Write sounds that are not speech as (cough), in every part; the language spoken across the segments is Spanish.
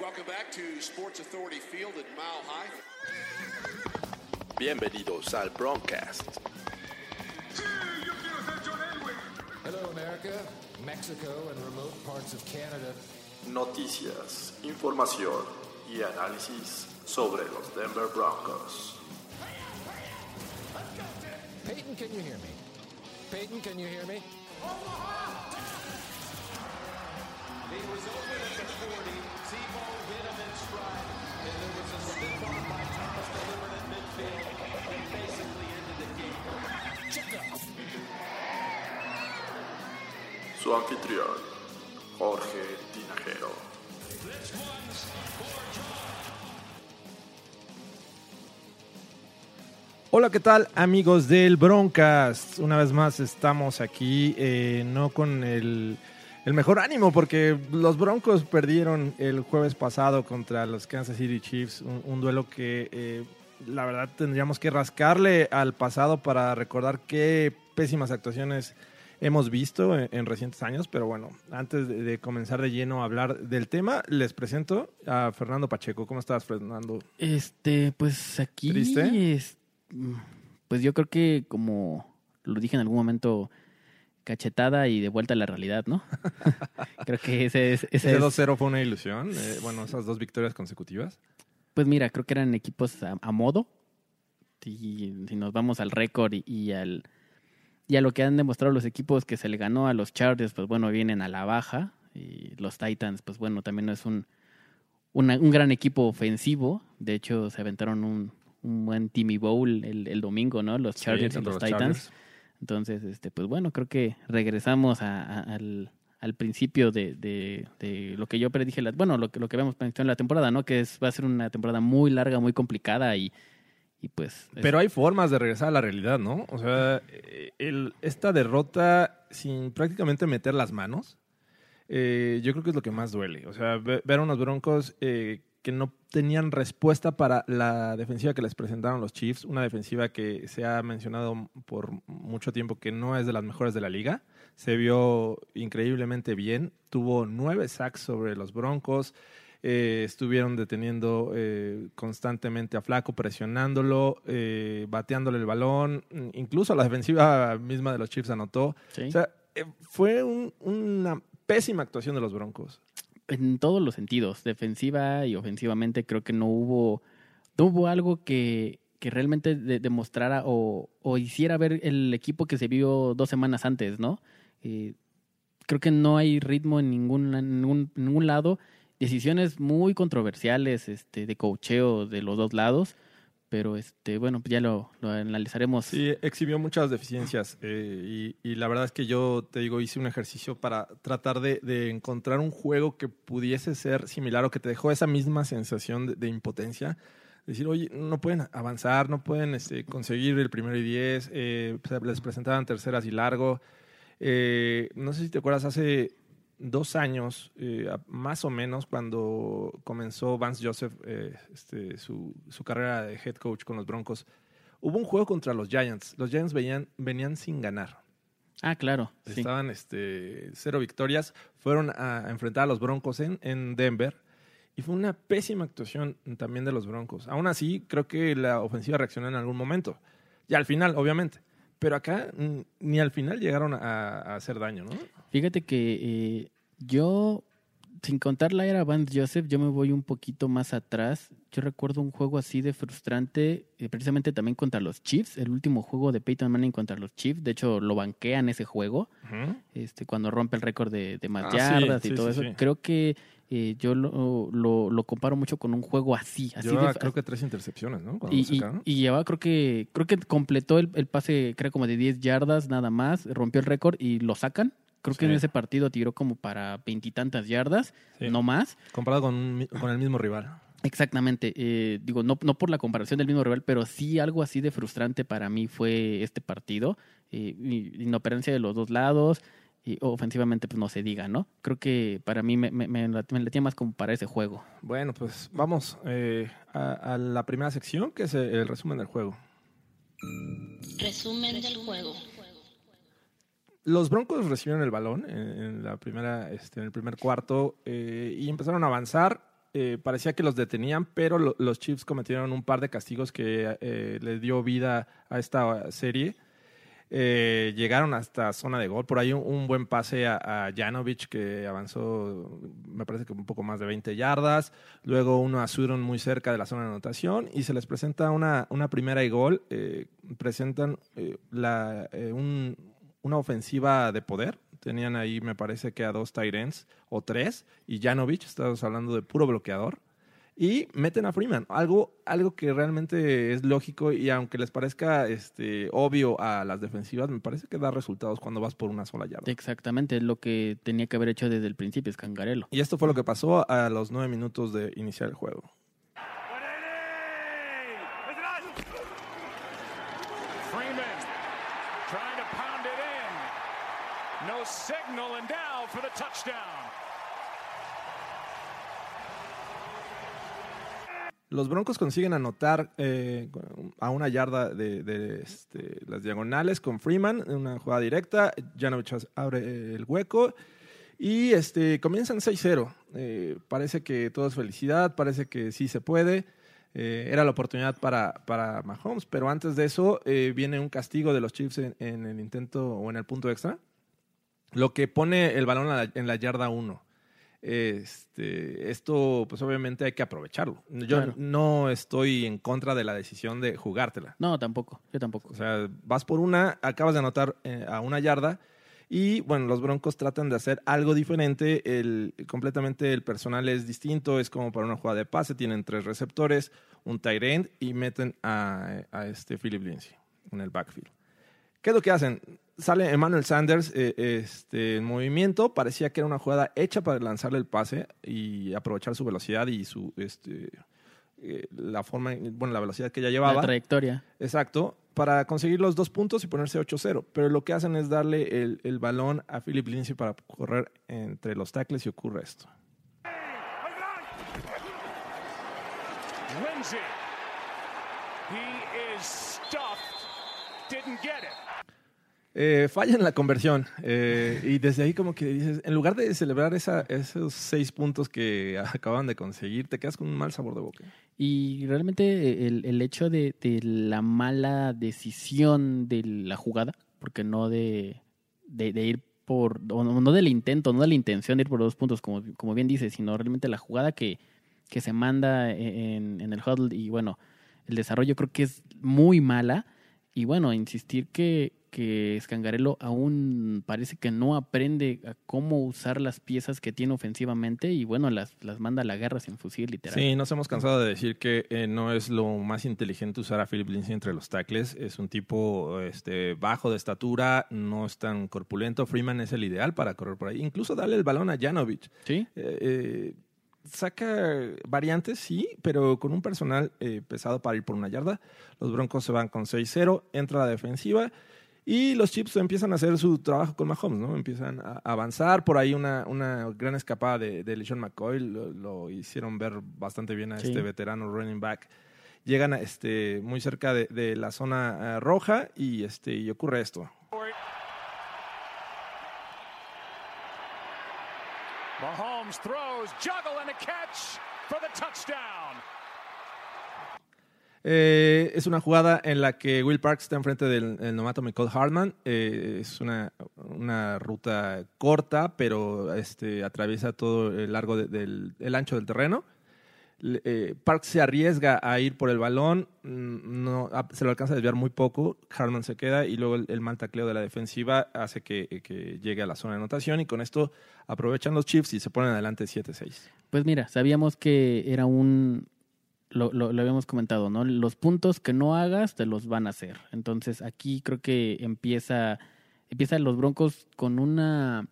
Welcome back to Sports Authority Field at Mile High. Bienvenidos al Broncast. Hello, America, Mexico, and remote parts of Canada. Noticias, información y análisis sobre los Denver Broncos. Peyton, can you hear me? Peyton, can you hear me? Su anfitrión, Jorge Tinajero. Hola, ¿qué tal amigos del Broncast? Una vez más estamos aquí, eh, no con el, el mejor ánimo, porque los Broncos perdieron el jueves pasado contra los Kansas City Chiefs, un, un duelo que eh, la verdad tendríamos que rascarle al pasado para recordar qué pésimas actuaciones hemos visto en, en recientes años, pero bueno, antes de, de comenzar de lleno a hablar del tema, les presento a Fernando Pacheco. ¿Cómo estás, Fernando? Este, pues aquí. ¿Triste? es- mm, pues yo creo que, como lo dije en algún momento, cachetada y de vuelta a la realidad, ¿no? (laughs) creo que ese es. Ese Ese es 2-0 fue una ilusión. eh, bueno, esas dos victorias consecutivas. pues mira, creo que eran equipos a, a modo. Si, si nos vamos al récord y, y al. Y a lo que han demostrado los equipos que se le ganó a los Chargers, pues bueno, vienen a la baja. Y los Titans, pues bueno, también no es un, una- un gran equipo ofensivo. De hecho, se aventaron un, un buen Timmy Bowl el, el domingo, ¿no? Los Chargers Sí, y los los Titans. Chargers. Entonces, este, pues bueno, creo que regresamos al, al principio de, de- lo que yo predije, la- bueno, lo que, lo que vemos en la temporada, ¿no? Que es, va a ser una temporada muy larga, muy complicada y, y pues... es- Pero hay formas de regresar a la realidad, ¿no? O sea, eh, el- esta derrota sin prácticamente meter las manos, eh, yo creo que es lo que más duele. O sea, ve- ver a unos broncos eh, que no tenían respuesta para la defensiva que les presentaron los Chiefs, una defensiva que se ha mencionado por mucho tiempo que no es de las mejores de la liga. Se vio increíblemente bien, tuvo nueve sacks sobre los broncos. Eh, estuvieron deteniendo eh, constantemente a Flaco, presionándolo, eh, bateándole el balón. Incluso la defensiva misma de los Chiefs anotó. ¿sí? O sea, fue un- una pésima actuación de los Broncos. En todos los sentidos, defensiva y ofensivamente, creo que no hubo, no hubo algo que, que realmente de- demostrara o, o hiciera ver el equipo que se vio dos semanas antes, ¿no? Eh, creo que no hay ritmo en ningún, ningún, ningún lado. Decisiones muy controversiales este, de cocheo de los dos lados, pero este, bueno, ya lo, analizaremos. Sí, exhibió muchas deficiencias eh, y, y la verdad es que yo, te digo, hice un ejercicio para tratar de, de encontrar un juego que pudiese ser similar o que te dejó esa misma sensación de, impotencia. Decir, oye, no pueden avanzar, no pueden este, conseguir el primero y diez, eh, les presentaban terceras y largo. Eh, no sé si te acuerdas, hace dos años, eh, más o menos, cuando comenzó Vance Joseph eh, este, su, su carrera de head coach con los Broncos, hubo un juego contra los Giants. Los Giants venían, venían sin ganar. Ah, claro. sí. Estaban este, cero victorias. Fueron a enfrentar a los Broncos en, en Denver. Y fue una pésima actuación también de los Broncos. Aún así, creo que la ofensiva reaccionó en algún momento. Y al final, obviamente. Pero acá mm, ni al final llegaron a, a hacer daño, ¿no? Fíjate que eh, yo, sin contar la era Vance Joseph, yo me voy un poquito más atrás. Yo recuerdo un juego así de frustrante, eh, precisamente también contra los Chiefs, el último juego de Peyton Manning contra los Chiefs. De hecho, lo banquean ese juego, este, cuando rompe el récord de, de más Ah, sí, yardas y sí, todo sí, eso. Creo que eh, yo lo, lo, lo comparo mucho con un juego así. así Llevaba, de, creo que tres intercepciones, ¿no? Cuando y, y, y llevaba, creo que, creo que completó el, el pase, creo como de 10 yardas nada más, rompió el récord y lo sacan. Creo que en ese partido tiró como para veintitantas yardas, Sí. no más. Comparado con, con el mismo rival. Exactamente. eh, digo, no, no por la comparación del mismo rival, pero sí algo así de frustrante para mí fue este partido. eh, inoperancia de los dos lados. Y ofensivamente, pues no se diga, ¿no? Creo que para mí me, me, me, la- me latía más como para ese juego. Bueno, pues vamos eh, a, a la primera sección, que es el, el resumen del juego. Resumen del juego. Los Broncos recibieron el balón en, la primera, este, en el primer cuarto eh, y empezaron a avanzar. eh, parecía que los detenían, pero lo- los Chiefs cometieron un par de castigos que eh, le dio vida a esta serie. Eh, llegaron hasta zona de gol. Por ahí un, buen pase a, a Janovic que avanzó, me parece que un poco más de 20 yardas. Luego uno a Sudon muy cerca de la zona de anotación y se les presenta una, una primera y gol. Eh, presentan la, un- una ofensiva de poder. Tenían ahí, me parece que a dos ends o tres. Y Janovic, estamos hablando de puro bloqueador y meten a Freeman. Algo, algo que realmente es lógico y aunque les parezca este, obvio a las defensivas, me parece que da resultados cuando vas por una sola yarda. Exactamente, es lo que tenía que haber hecho desde el principio, Escangarelo. Y esto fue lo que pasó a los nueve minutos de iniciar el juego. Freeman trying to pound it in. No signal, and for the touchdown. Los Broncos consiguen anotar eh, a una yarda de, este, las diagonales con Freeman en una jugada directa. Janovich abre el hueco y este, comienzan 6-0. Eh, parece que todo es felicidad, parece que sí se puede. Eh, era la oportunidad para, para Mahomes, pero antes de eso eh, viene un castigo de los Chiefs en el intento o en el punto extra, lo que pone el balón la- en la yarda 1. Este, esto, pues obviamente hay que aprovecharlo. Yo Claro. no estoy en contra de la decisión de jugártela. No, tampoco, yo tampoco. O sea, vas por una, acabas de anotar eh, a una yarda y bueno, los Broncos tratan de hacer algo diferente. El, completamente el personal es distinto, es como para una jugada de pase. Tienen tres receptores, un tight end y meten a, a este Philip Lindsay en el backfield. ¿Qué es lo que hacen? Sale Emmanuel Sanders eh, este, en movimiento. Parecía que era una jugada hecha para lanzarle el pase y aprovechar su velocidad y su este, eh, la forma, bueno, la velocidad que ya llevaba. La trayectoria. Exacto, para conseguir los dos puntos y ponerse 8-0. Pero lo que hacen es darle el, el balón a Philip Lindsay para correr entre los tackles y ocurre esto. Lindsay. He is stuffed. Didn't get it. Eh, falla en la conversión eh, y desde ahí como que dices, en lugar de celebrar esa- esos seis puntos que (laughs) acaban de conseguir, te quedas con un mal sabor de boca. Y realmente el, el hecho de, la mala decisión de la jugada, porque no de, ir por, no, del intento, no de la intención de ir por dos puntos, como, bien dices, sino realmente la jugada que, que se manda en, en el huddle y bueno, el desarrollo creo que es muy mala. Y bueno, insistir que, que Scangarello aún parece que no aprende a cómo usar las piezas que tiene ofensivamente y bueno, las, las manda a la guerra sin fusil, literal. Sí, nos hemos cansado de decir que eh, no es lo más inteligente usar a Philip Lindsay entre los tackles. Es un tipo este, bajo de estatura, no es tan corpulento. Freeman es el ideal para correr por ahí. Incluso darle el balón a Janovich. ¿Sí? Eh, eh, saca variantes, sí, pero con un personal eh, pesado para ir por una yarda. Los Broncos se van con 6-0, entra la defensiva y los Chips empiezan a hacer su trabajo con Mahomes, ¿no? Empiezan a avanzar. Por ahí una, una gran escapada de, de LeSean McCoy, lo, lo hicieron ver bastante bien a Sí. este veterano running back. Llegan a, este, muy cerca de, de la zona eh, roja y, este, y ocurre esto. Mahomes throws, juggle, and a catch for the touchdown. Eh, es una jugada en la que Will Parks está enfrente del el Michael Hartman. Eh, es una, una ruta corta, pero este, atraviesa todo el largo de- del el ancho del terreno. Eh, Parks se arriesga a ir por el balón, mm, no, se lo alcanza a desviar muy poco. Hartman se queda y luego el, mal tacleo de la defensiva hace que, que llegue a la zona de anotación y con esto aprovechan los Chiefs y se ponen adelante 7-6. Pues mira, sabíamos que era un... Lo, lo, lo habíamos comentado, ¿no? Los puntos que no hagas te los van a hacer. Entonces aquí creo que empieza, empiezan los Broncos con una,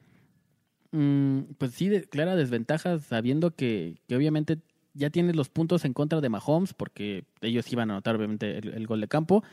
mm, pues sí, clara desventaja, sabiendo que, que obviamente ya tienes los puntos en contra de Mahomes, porque ellos iban a anotar obviamente el, el gol de campo.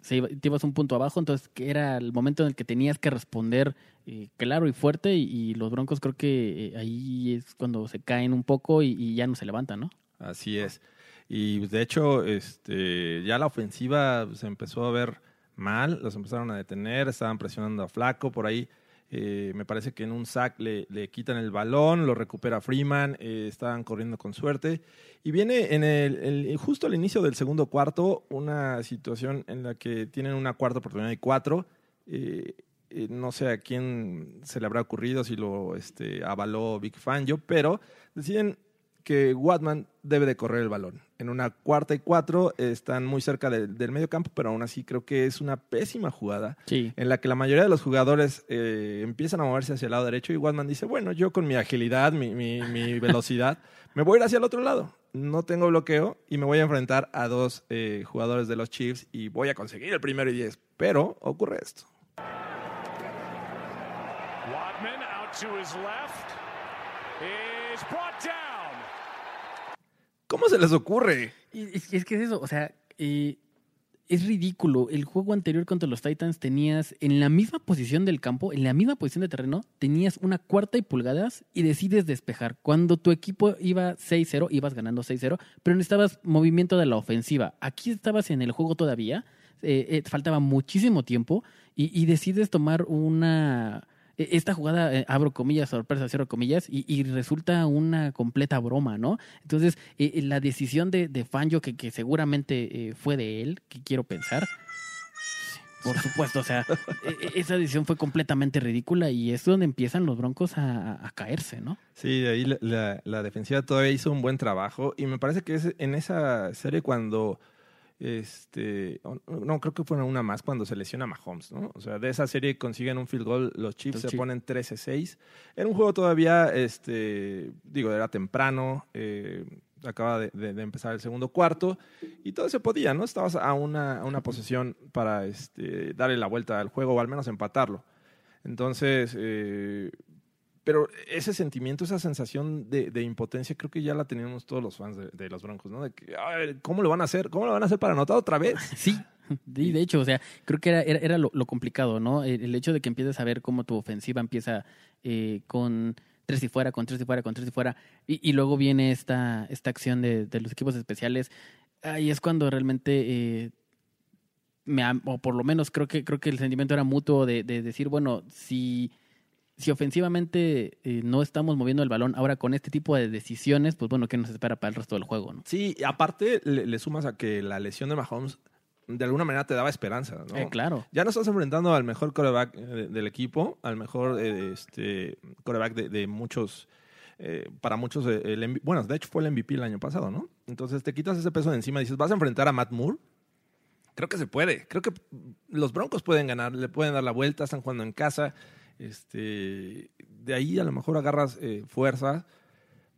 Se iba- te ibas un punto abajo, entonces que era el momento en el que tenías que responder eh, claro y fuerte, y, y los Broncos creo que eh, ahí es cuando se caen un poco y, y ya no se levantan, ¿no? Así es. Y de hecho, este, ya la ofensiva se empezó a ver mal, los empezaron a detener, estaban presionando a Flaco por ahí. Eh, me parece que en un sack le, le quitan el balón, lo recupera Freeman, eh, estaban corriendo con suerte. Y viene en el, el- justo al inicio del segundo cuarto una situación en la que tienen una cuarta oportunidad y cuatro. Eh, eh, no sé a quién se le habrá ocurrido, si lo este, avaló Big Fangio, pero deciden que Watman debe de correr el balón. En una cuarta y cuatro están muy cerca del- del medio campo, pero aún así creo que es una pésima jugada Sí. en la que la mayoría de los jugadores eh, empiezan a moverse hacia el lado derecho y Watman dice, bueno, yo con mi agilidad, mi, mi- mi (laughs) velocidad, me voy a ir hacia el otro lado. No tengo bloqueo y me voy a enfrentar a dos eh, jugadores de los Chiefs y voy a conseguir el primero y diez. Pero ocurre esto. Wadman out to his left is brought down. ¿Cómo se les ocurre? Es, que es eso, o sea, eh, es ridículo. El juego anterior contra los Titans tenías en la misma posición del campo, en la misma posición de terreno, tenías una cuarta y pulgadas y decides despejar. Cuando tu equipo iba 6-0, ibas ganando 6-0, pero necesitabas movimiento de la ofensiva. Aquí estabas en el juego todavía, eh, eh, faltaba muchísimo tiempo y decides tomar una... e- Esta jugada, eh, abro comillas, sorpresa, cierro comillas, y, y resulta una completa broma, ¿no? Entonces, eh, la decisión de, de Fangio, que, que seguramente eh, fue de él, que quiero pensar, por supuesto, o sea, e- e- esa decisión fue completamente ridícula y es donde empiezan los broncos a, a- caerse, ¿no? Sí, de ahí la- la defensiva todavía hizo un buen trabajo y me parece que es en esa serie cuando, este, no, creo que fue una más cuando se lesiona Mahomes, ¿no? O sea, de esa serie consiguen un field goal, los Chiefs se ponen 13-6. Era un juego todavía, este, digo, era temprano, eh, acaba de, de- de empezar el segundo cuarto y todo se podía, ¿no? Estabas a una, a una posesión para este, darle la vuelta al juego o al menos empatarlo. Entonces, eh, pero ese sentimiento, esa sensación de, de impotencia, creo que ya la teníamos todos los fans de, los Broncos, ¿no? De que, "Ay, ¿cómo lo van a hacer? ¿Cómo lo van a hacer para anotar otra vez? (laughs) Sí, sí, de hecho, o sea, creo que era, era, lo, complicado, ¿no? El, hecho de que empieces a ver cómo tu ofensiva empieza eh, con tres y fuera, con tres y fuera, con tres y fuera, y, y luego viene esta, esta acción de, de los equipos especiales, ahí es cuando realmente... eh, me, o por lo menos creo que creo que el sentimiento era mutuo de decir bueno si si ofensivamente eh, no estamos moviendo el balón ahora con este tipo de decisiones pues bueno qué nos espera para el resto del juego no Sí, aparte le, le sumas a que la lesión de Mahomes de alguna manera te daba esperanza, ¿no? Eh, claro Ya no estás enfrentando al mejor coreback eh, del equipo, al mejor eh, este, coreback de, de muchos, eh, para muchos, el MVP bueno, de hecho fue el MVP el año pasado, ¿no? Entonces te quitas ese peso de encima y dices, vas a enfrentar a Matt Moore. Creo que se puede, creo que los Broncos pueden ganar, le pueden dar la vuelta, están jugando en casa. Este, de ahí a lo mejor agarras eh, fuerza,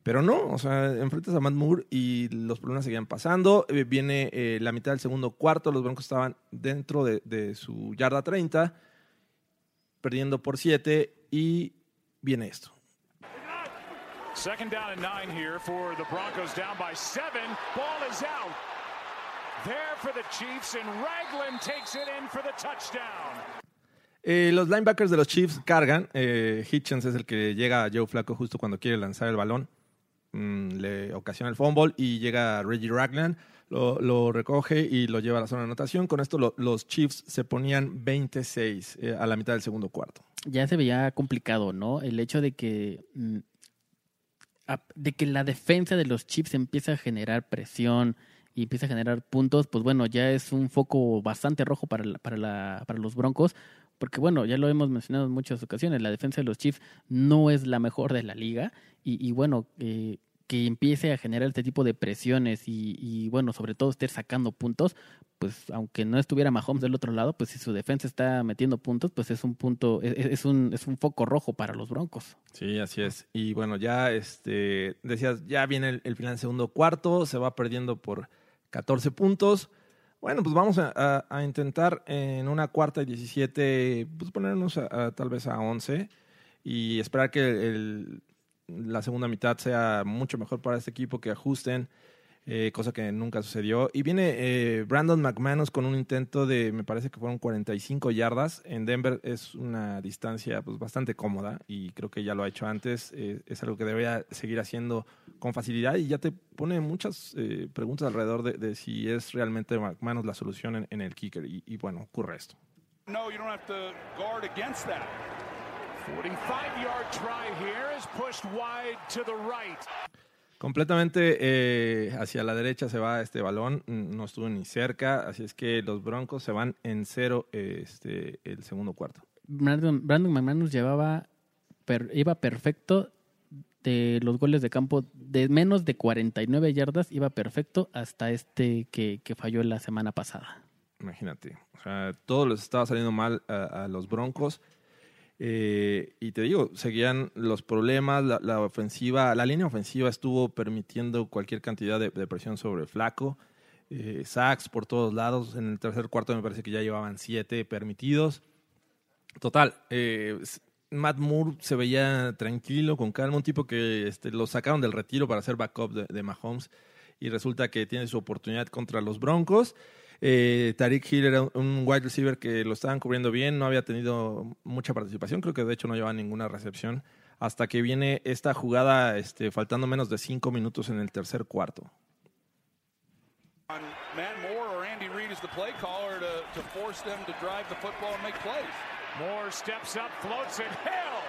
pero no, o sea, enfrentas a Matt Moore y los problemas seguían pasando. Eh, viene eh, la mitad del segundo cuarto, los Broncos estaban dentro de, de su yarda 30, perdiendo por 7 y viene esto. Second down and nine here for the Broncos down by seven. Ball is out. There for the Chiefs, and Ragland takes it in for the touchdown. Eh, los linebackers de los Chiefs cargan. Eh, Hitchens es el que llega a Joe Flaco justo cuando quiere lanzar el balón. Mm, le ocasiona el fumble y llega Reggie Ragland. Lo, lo recoge y lo lleva a la zona de anotación. Con esto lo- los Chiefs se ponían 26 eh, a la mitad del segundo cuarto. ya se veía complicado, ¿no? El hecho de que mm, de que la defensa de los Chiefs empieza a generar presión y empieza a generar puntos, pues bueno, ya es un foco bastante rojo para, para, la, para los Broncos, porque bueno, ya lo hemos mencionado en muchas ocasiones, la defensa de los Chiefs no es la mejor de la liga y, bueno, eh, que empiece a generar este tipo de presiones y, bueno, sobre todo estar sacando puntos, pues aunque no estuviera Mahomes del otro lado, pues si su defensa está metiendo puntos, pues es un punto, es, es un, es un foco rojo para los Broncos. Sí, así es. Y bueno, ya este, decías, ya viene el, final segundo cuarto, se va perdiendo por 14 puntos. Bueno, pues vamos a, a- intentar en una cuarta y 17, pues ponernos a- a- tal vez a 11 y esperar que el- la segunda mitad sea mucho mejor para este equipo, que ajusten, eh, cosa que nunca sucedió. Y viene eh, Brandon McManus con un intento de, me parece que fueron 45 yardas. En Denver es una distancia pues, bastante cómoda y creo que ya lo ha hecho antes. Eh, es algo que debería seguir haciendo con facilidad y ya te pone muchas eh, preguntas alrededor de, de si es realmente McManus la solución en, en el kicker. Y, y bueno, ocurre esto. No, you don't have to guard against that. 45-yard try here is pushed wide to the right. Completamente eh, hacia la derecha se va este balón, no estuvo ni cerca, así es que los Broncos se van en cero este, el segundo cuarto. Brandon, Brandon McManus llevaba per- iba perfecto de los goles de campo de menos de 49 yardas, iba perfecto hasta este que, que falló la semana pasada. Imagínate, o sea, todo les estaba saliendo mal a, a los Broncos. Eh, y te digo, seguían los problemas, la, ofensiva, la línea ofensiva estuvo permitiendo cualquier cantidad de, presión sobre Flaco, eh, sacks por todos lados. En el tercer cuarto me parece que ya llevaban siete permitidos. Total, eh, Matt Moore se veía tranquilo, con calma, un tipo que este, lo sacaron del retiro para hacer backup de Mahomes y resulta que tiene su oportunidad contra los Broncos. Eh, Tariq Hill era un- wide receiver que lo estaban cubriendo bien, no había tenido mucha participación, creo que de hecho no llevaba ninguna recepción, hasta que viene esta jugada este, faltando menos de cinco minutos en el tercer cuarto. Moore or Andy Reid as the play caller to, to force them to drive the football and make plays. Moore steps up, floats it. Hill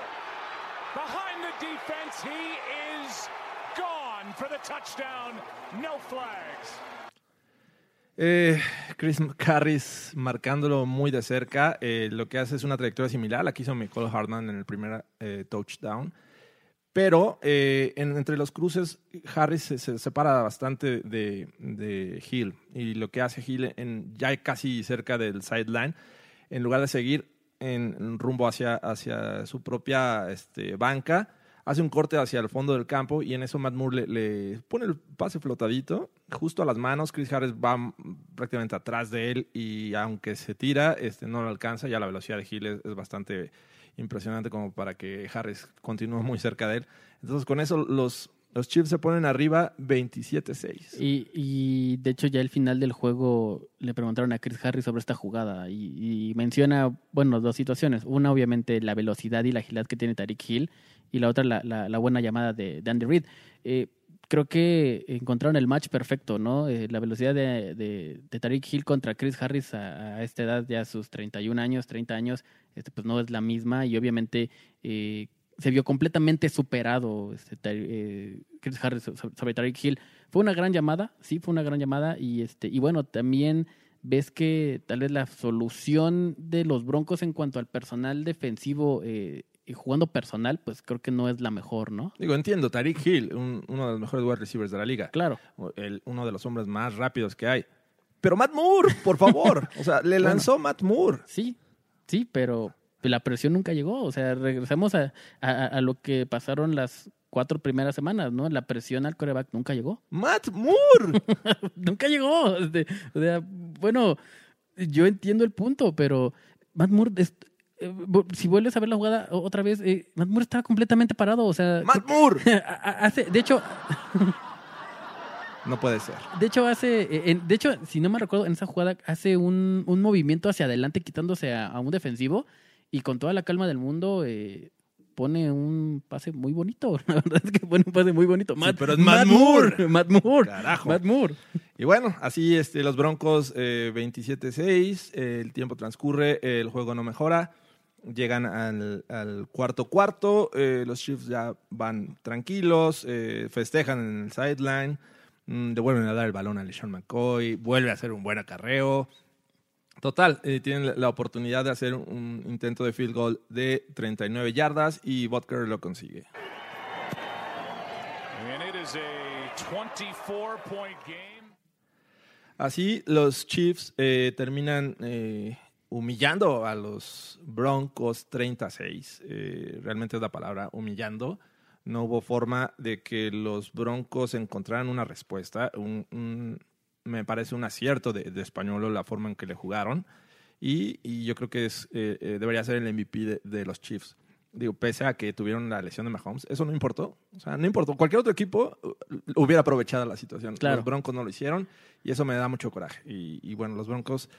behind the defense. He is gone for the touchdown. No flags. Eh, Chris Harris marcándolo muy de cerca. eh, lo que hace es una trayectoria similar a la que hizo Michael Hartman en el primer eh, touchdown. Pero en- entre los cruces, Harris se, se separa bastante de, de Hill. Y lo que hace Hill en, ya casi cerca del sideline, en lugar de seguir en, en rumbo hacia, hacia su propia este, banca, hace un corte hacia el fondo del campo y en eso Matt Moore le, pone el pase flotadito justo a las manos. Chris Harris va prácticamente atrás de él y aunque se tira, este, no lo alcanza. Ya la velocidad de Hill es, es bastante impresionante como para que Harris continúe muy cerca de él. Entonces con eso los, los Chiefs se ponen arriba 27-6. Y, y de hecho ya al final del juego le preguntaron a Chris Harris sobre esta jugada y, y menciona, bueno, dos situaciones. Una, obviamente, la velocidad y la agilidad que tiene Tariq Hill y la otra, la, la, buena llamada de, de Andy Reid. Eh, creo que encontraron el match perfecto, ¿no? Eh, la velocidad de, de, Tariq Hill contra Chris Harris a, esta edad, ya sus 31 años, 30 años, este, pues no es la misma y obviamente eh, se vio completamente superado este, eh, Chris Harris so- sobre Tariq Hill. Fue una gran llamada, sí, fue una gran llamada y este y bueno, también ves que tal vez la solución de los Broncos en cuanto al personal defensivo eh, y jugando personal, pues creo que no es la mejor, ¿no? Digo, entiendo, Tariq Hill, un- uno de los mejores wide receivers de la liga. Claro. el- uno de los hombres más rápidos que hay. Pero Matt Moore, por favor. (laughs) O sea, le lanzó Matt Moore. Sí, sí, pero la presión nunca llegó. O sea, regresamos a, a, a lo que pasaron las cuatro primeras semanas, ¿no? La presión al coreback nunca llegó. Matt Moore. (laughs) nunca llegó. Este, o sea, bueno, yo entiendo el punto, pero Matt Moore, es- eh, si vuelves a ver la jugada otra vez, eh, Matt Moore estaba completamente parado. O sea, Matt Moore. (laughs) hace, de hecho, No puede ser. de hecho hace, eh, en- de hecho, si no me recuerdo, en esa jugada hace un, un movimiento hacia adelante quitándose a, a un defensivo y con toda la calma del mundo eh, pone un pase muy bonito. (laughs) La verdad es que pone un pase muy bonito. Matt, pero es Matt Moore. Matt Moore. Carajo. Matt Moore. Y bueno, así este, los Broncos eh, 27-6. eh, el tiempo transcurre, el juego no mejora. Llegan al, al cuarto cuarto. eh, los Chiefs ya van tranquilos, festejan en el sideline. mm, le vuelven a dar el balón a LeSean McCoy. Vuelve a hacer un buen acarreo. Total, eh, tienen la- oportunidad de hacer un intento de field goal de 39 yardas y Butker lo consigue. And it is a 24 point game. Así los Chiefs eh, terminan eh, humillando a los Broncos 36. Eh, realmente es la palabra humillando. No hubo forma de que los Broncos encontraran una respuesta. Un- un- me parece un acierto de, de Españolo la forma en que le jugaron. Y, y yo creo que es, eh, eh, debería ser el MVP de, de los Chiefs. Digo, pese a que tuvieron la lesión de Mahomes, eso no importó. O sea, no importó. Cualquier otro equipo uh, hubiera aprovechado la situación. Claro. Los Broncos no lo hicieron y eso me da mucho coraje. Y, y bueno, los Broncos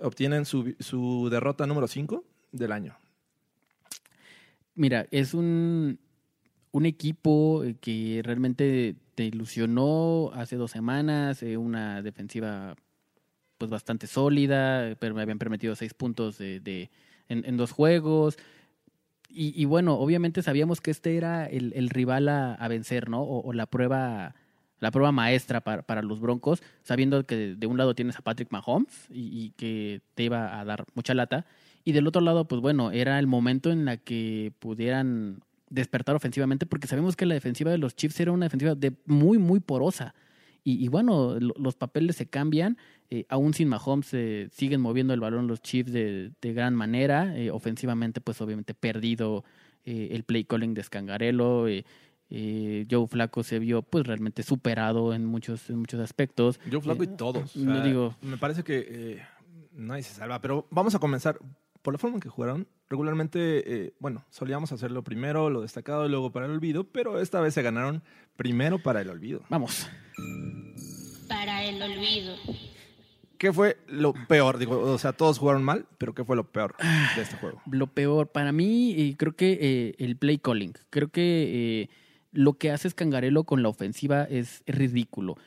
obtienen su, su derrota número 5 del año. Mira, es un, un equipo que realmente te ilusionó hace dos semanas, eh, una defensiva pues bastante sólida, pero me habían permitido seis puntos de, de- en, en dos juegos. y, y bueno, obviamente sabíamos que este era el, el rival a, a vencer, ¿no? O, o la prueba la prueba maestra para, para, los Broncos, sabiendo que de un lado tienes a Patrick Mahomes y, y, que te iba a dar mucha lata, y del otro lado, pues bueno, era el momento en la que pudieran despertar ofensivamente, porque sabemos que la defensiva de los Chiefs era una defensiva de muy, muy porosa. Y, y bueno, lo, los papeles se cambian, eh, aún sin Mahomes eh, siguen moviendo el balón los Chiefs de, de gran manera, eh, ofensivamente pues obviamente perdido eh, el play calling de Scangarello, eh, Joe Flaco se vio pues realmente superado en muchos, en muchos aspectos. Joe Flaco Eh, y todos. O sea, digo, me parece que eh, nadie se salva, pero vamos a comenzar por la forma en que jugaron. Regularmente, eh, bueno, solíamos hacerlo primero, lo destacado y luego para el olvido, pero esta vez se ganaron primero para el olvido. vamos. para el olvido. ¿Qué fue lo peor? Digo, o sea, todos jugaron mal, pero ¿qué fue lo peor de este juego? Lo peor, para mí, eh, creo que eh, el play calling. Creo que eh, lo que hace Scangarello con la ofensiva es, es ridículo.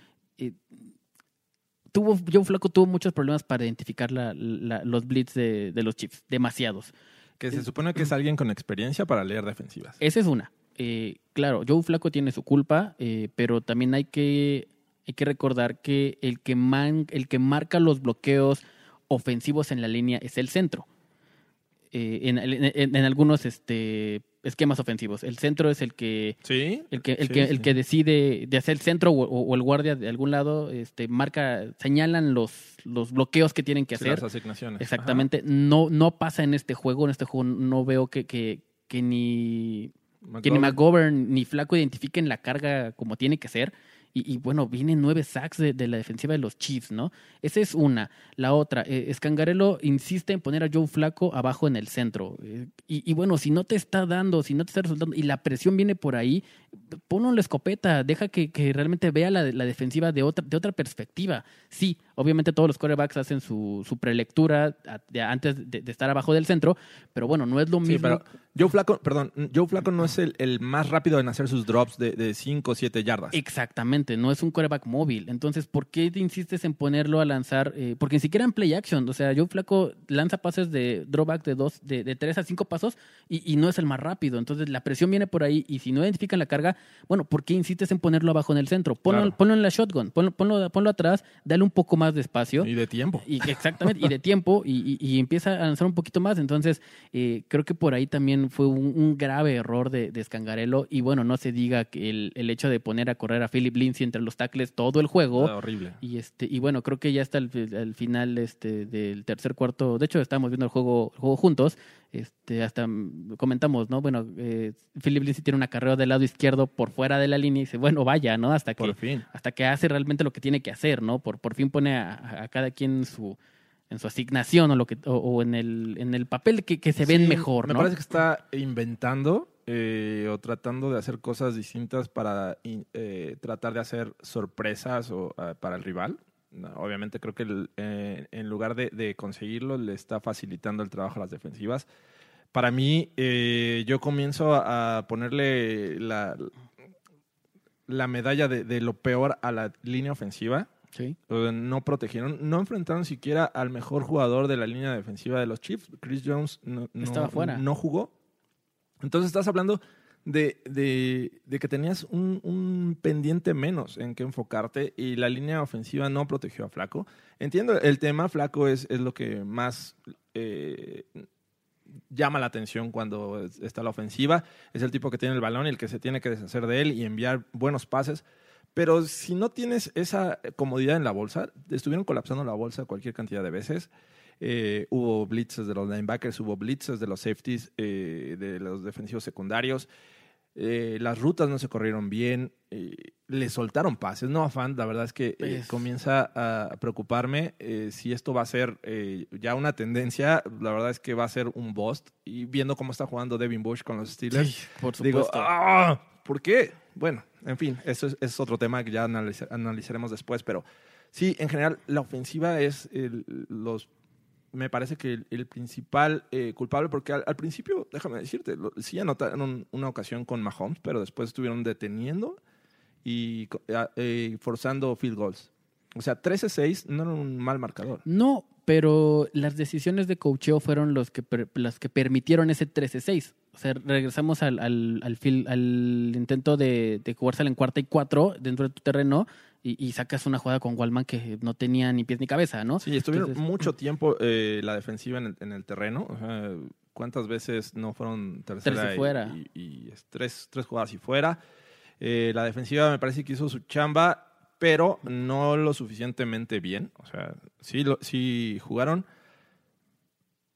Eh, tuvo, Joe Flaco tuvo muchos problemas para identificar la, la, los blitz de, de, los Chiefs, demasiados. Que se supone que es alguien con experiencia para leer defensivas. Esa es una. Eh, claro, Joe Flaco tiene su culpa, eh, pero también hay que, hay que recordar que el que, man, el que marca los bloqueos ofensivos en la línea es el centro. Eh, en, en, en, algunos este, esquemas ofensivos. El centro es el que, ¿Sí? el que, el Sí, que, sí. el que decide de hacer el centro o, o, el guardia de algún lado, este, marca, señalan los, los bloqueos que tienen que hacer. las asignaciones. Exactamente. No, no pasa en este juego. En este juego no veo que, que, que ni que ni McGovern. McGovern ni Flaco identifiquen la carga como tiene que ser. Y, y bueno, vienen nueve sacks de, de, la defensiva de los Chiefs, ¿no? Esa es una. La otra, eh, Scangarello insiste en poner a Joe Flaco abajo en el centro. Eh, y, y, bueno, si no te está dando, si no te está resultando, y la presión viene por ahí, ponlo en la escopeta, deja que, que realmente vea la, la, defensiva de otra, de otra perspectiva. Sí, obviamente todos los quarterbacks hacen su, su prelectura a, de, antes de, de, estar abajo del centro, pero bueno, no es lo mismo. Sí, pero Joe Flaco, perdón, Joe Flaco no es el, el más rápido en hacer sus drops de 5 o 7 yardas. Exactamente, no es un quarterback móvil. Entonces, ¿por qué te insistes en ponerlo a lanzar? Eh, porque ni siquiera en play action. O sea, Joe Flaco lanza pases de drawback de dos, de, de tres a cinco pasos y, y, no es el más rápido. Entonces, la presión viene por ahí y si no identifican la carga, bueno, ¿por qué insistes en ponerlo abajo en el centro? Ponlo, claro. ponlo en la shotgun, ponlo, ponlo, ponlo, atrás, dale un poco más de espacio. Y de tiempo. Y, exactamente, y de tiempo y, y, empieza a lanzar un poquito más. Entonces, eh, creo que por ahí también fue un, un grave error de, de Scangarello. Y bueno, no se diga que el, el hecho de poner a correr a Philip Lindsay entre los tackles todo el juego. Ah, horrible. Y este y bueno, creo que ya está el, final este del tercer cuarto. De hecho, estamos viendo el juego, el juego juntos. Este, hasta comentamos, ¿no? Bueno, eh, Philip Lindsay tiene una carrera del lado izquierdo por fuera de la línea y dice, bueno, vaya, ¿no? Hasta que, por fin. hasta que hace realmente lo que tiene que hacer, ¿no? Por, por fin pone a, a cada quien en su, en su asignación o, lo que, o, o en, el, en el papel que, que se ven sí, mejor, Me parece que está inventando eh, o tratando de hacer cosas distintas para eh, tratar de hacer sorpresas o, uh, para el rival. No, obviamente creo que el, eh, en lugar de, de, conseguirlo le está facilitando el trabajo a las defensivas. Para mí, eh, yo comienzo a ponerle la, la medalla de, de, lo peor a la línea ofensiva. Sí. No protegieron, no enfrentaron siquiera al mejor jugador de la línea defensiva de los Chiefs. Chris Jones no, no, estaba fuera. No jugó. Entonces estás hablando de, de, de que tenías un, un, pendiente menos en que enfocarte y la línea ofensiva no protegió a Flaco. Entiendo el tema, Flaco es, es lo que más eh, llama la atención cuando está la ofensiva. Es el tipo que tiene el balón y el que se tiene que deshacer de él y enviar buenos pases. Pero si no tienes esa comodidad en la bolsa, estuvieron colapsando la bolsa cualquier cantidad de veces. Eh, hubo blitzes de los linebackers, hubo blitzes de los safeties, eh, de los defensivos secundarios. Eh, las rutas no se corrieron bien. le soltaron pases. No, afán, la verdad es que pues. comienza a preocuparme si esto va a ser ya una tendencia. La verdad es que va a ser un bust. Y viendo cómo está jugando Devin Bush con los Steelers, sí, por digo, supuesto. ¡ah! ¿por qué? Bueno, en fin, eso es, otro tema que ya analiz analizaremos después, pero sí, en general, la ofensiva es los me parece que el, principal eh, culpable, porque al, principio, déjame decirte, sí anotaron una ocasión con Mahomes, pero después estuvieron deteniendo y eh, forzando field goals. O sea, 13-6 no era un mal marcador. No, pero las decisiones de coacheo fueron los que, las que permitieron ese 13-6. O sea, regresamos al, al, al, fil- al intento de, de jugársela en cuarta y cuatro dentro de tu terreno y, y sacas una jugada con Wallman que no tenía ni pies ni cabeza, ¿no? Sí, estuvieron Entonces, mucho tiempo eh, la defensiva en el, en el terreno. ¿Cuántas veces no fueron tercera Tres y y- fuera. Y, y es tres, tres jugadas y fuera? Eh, la defensiva me parece que hizo su chamba, pero no lo suficientemente bien. O sea, sí, lo, sí jugaron,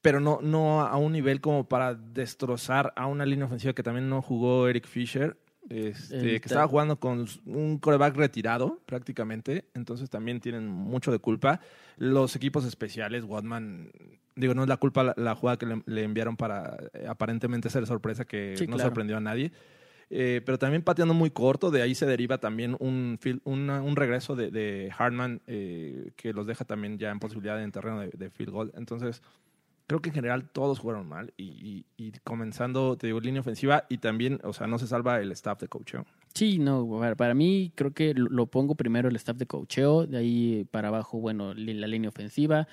pero no, no a un nivel como para destrozar a una línea ofensiva que también no jugó Eric Fisher. Este, que ta- estaba jugando con un coreback retirado prácticamente, entonces también tienen mucho de culpa. Los equipos especiales, Watman, digo, no es la culpa la, la jugada que le, le enviaron para eh, aparentemente ser sorpresa que Sí, no claro. sorprendió a nadie. Eh, pero también pateando muy corto, de ahí se deriva también un, una- un regreso de, de Hartman eh, que los deja también ya en posibilidad en terreno de, de field goal. Entonces, creo que en general todos jugaron mal y, y- y comenzando, te digo, línea ofensiva y también, o sea, no se salva el staff de coaching. Sí, no, para, mí creo que lo, pongo primero el staff de coacheo, de ahí para abajo, bueno, la línea ofensiva.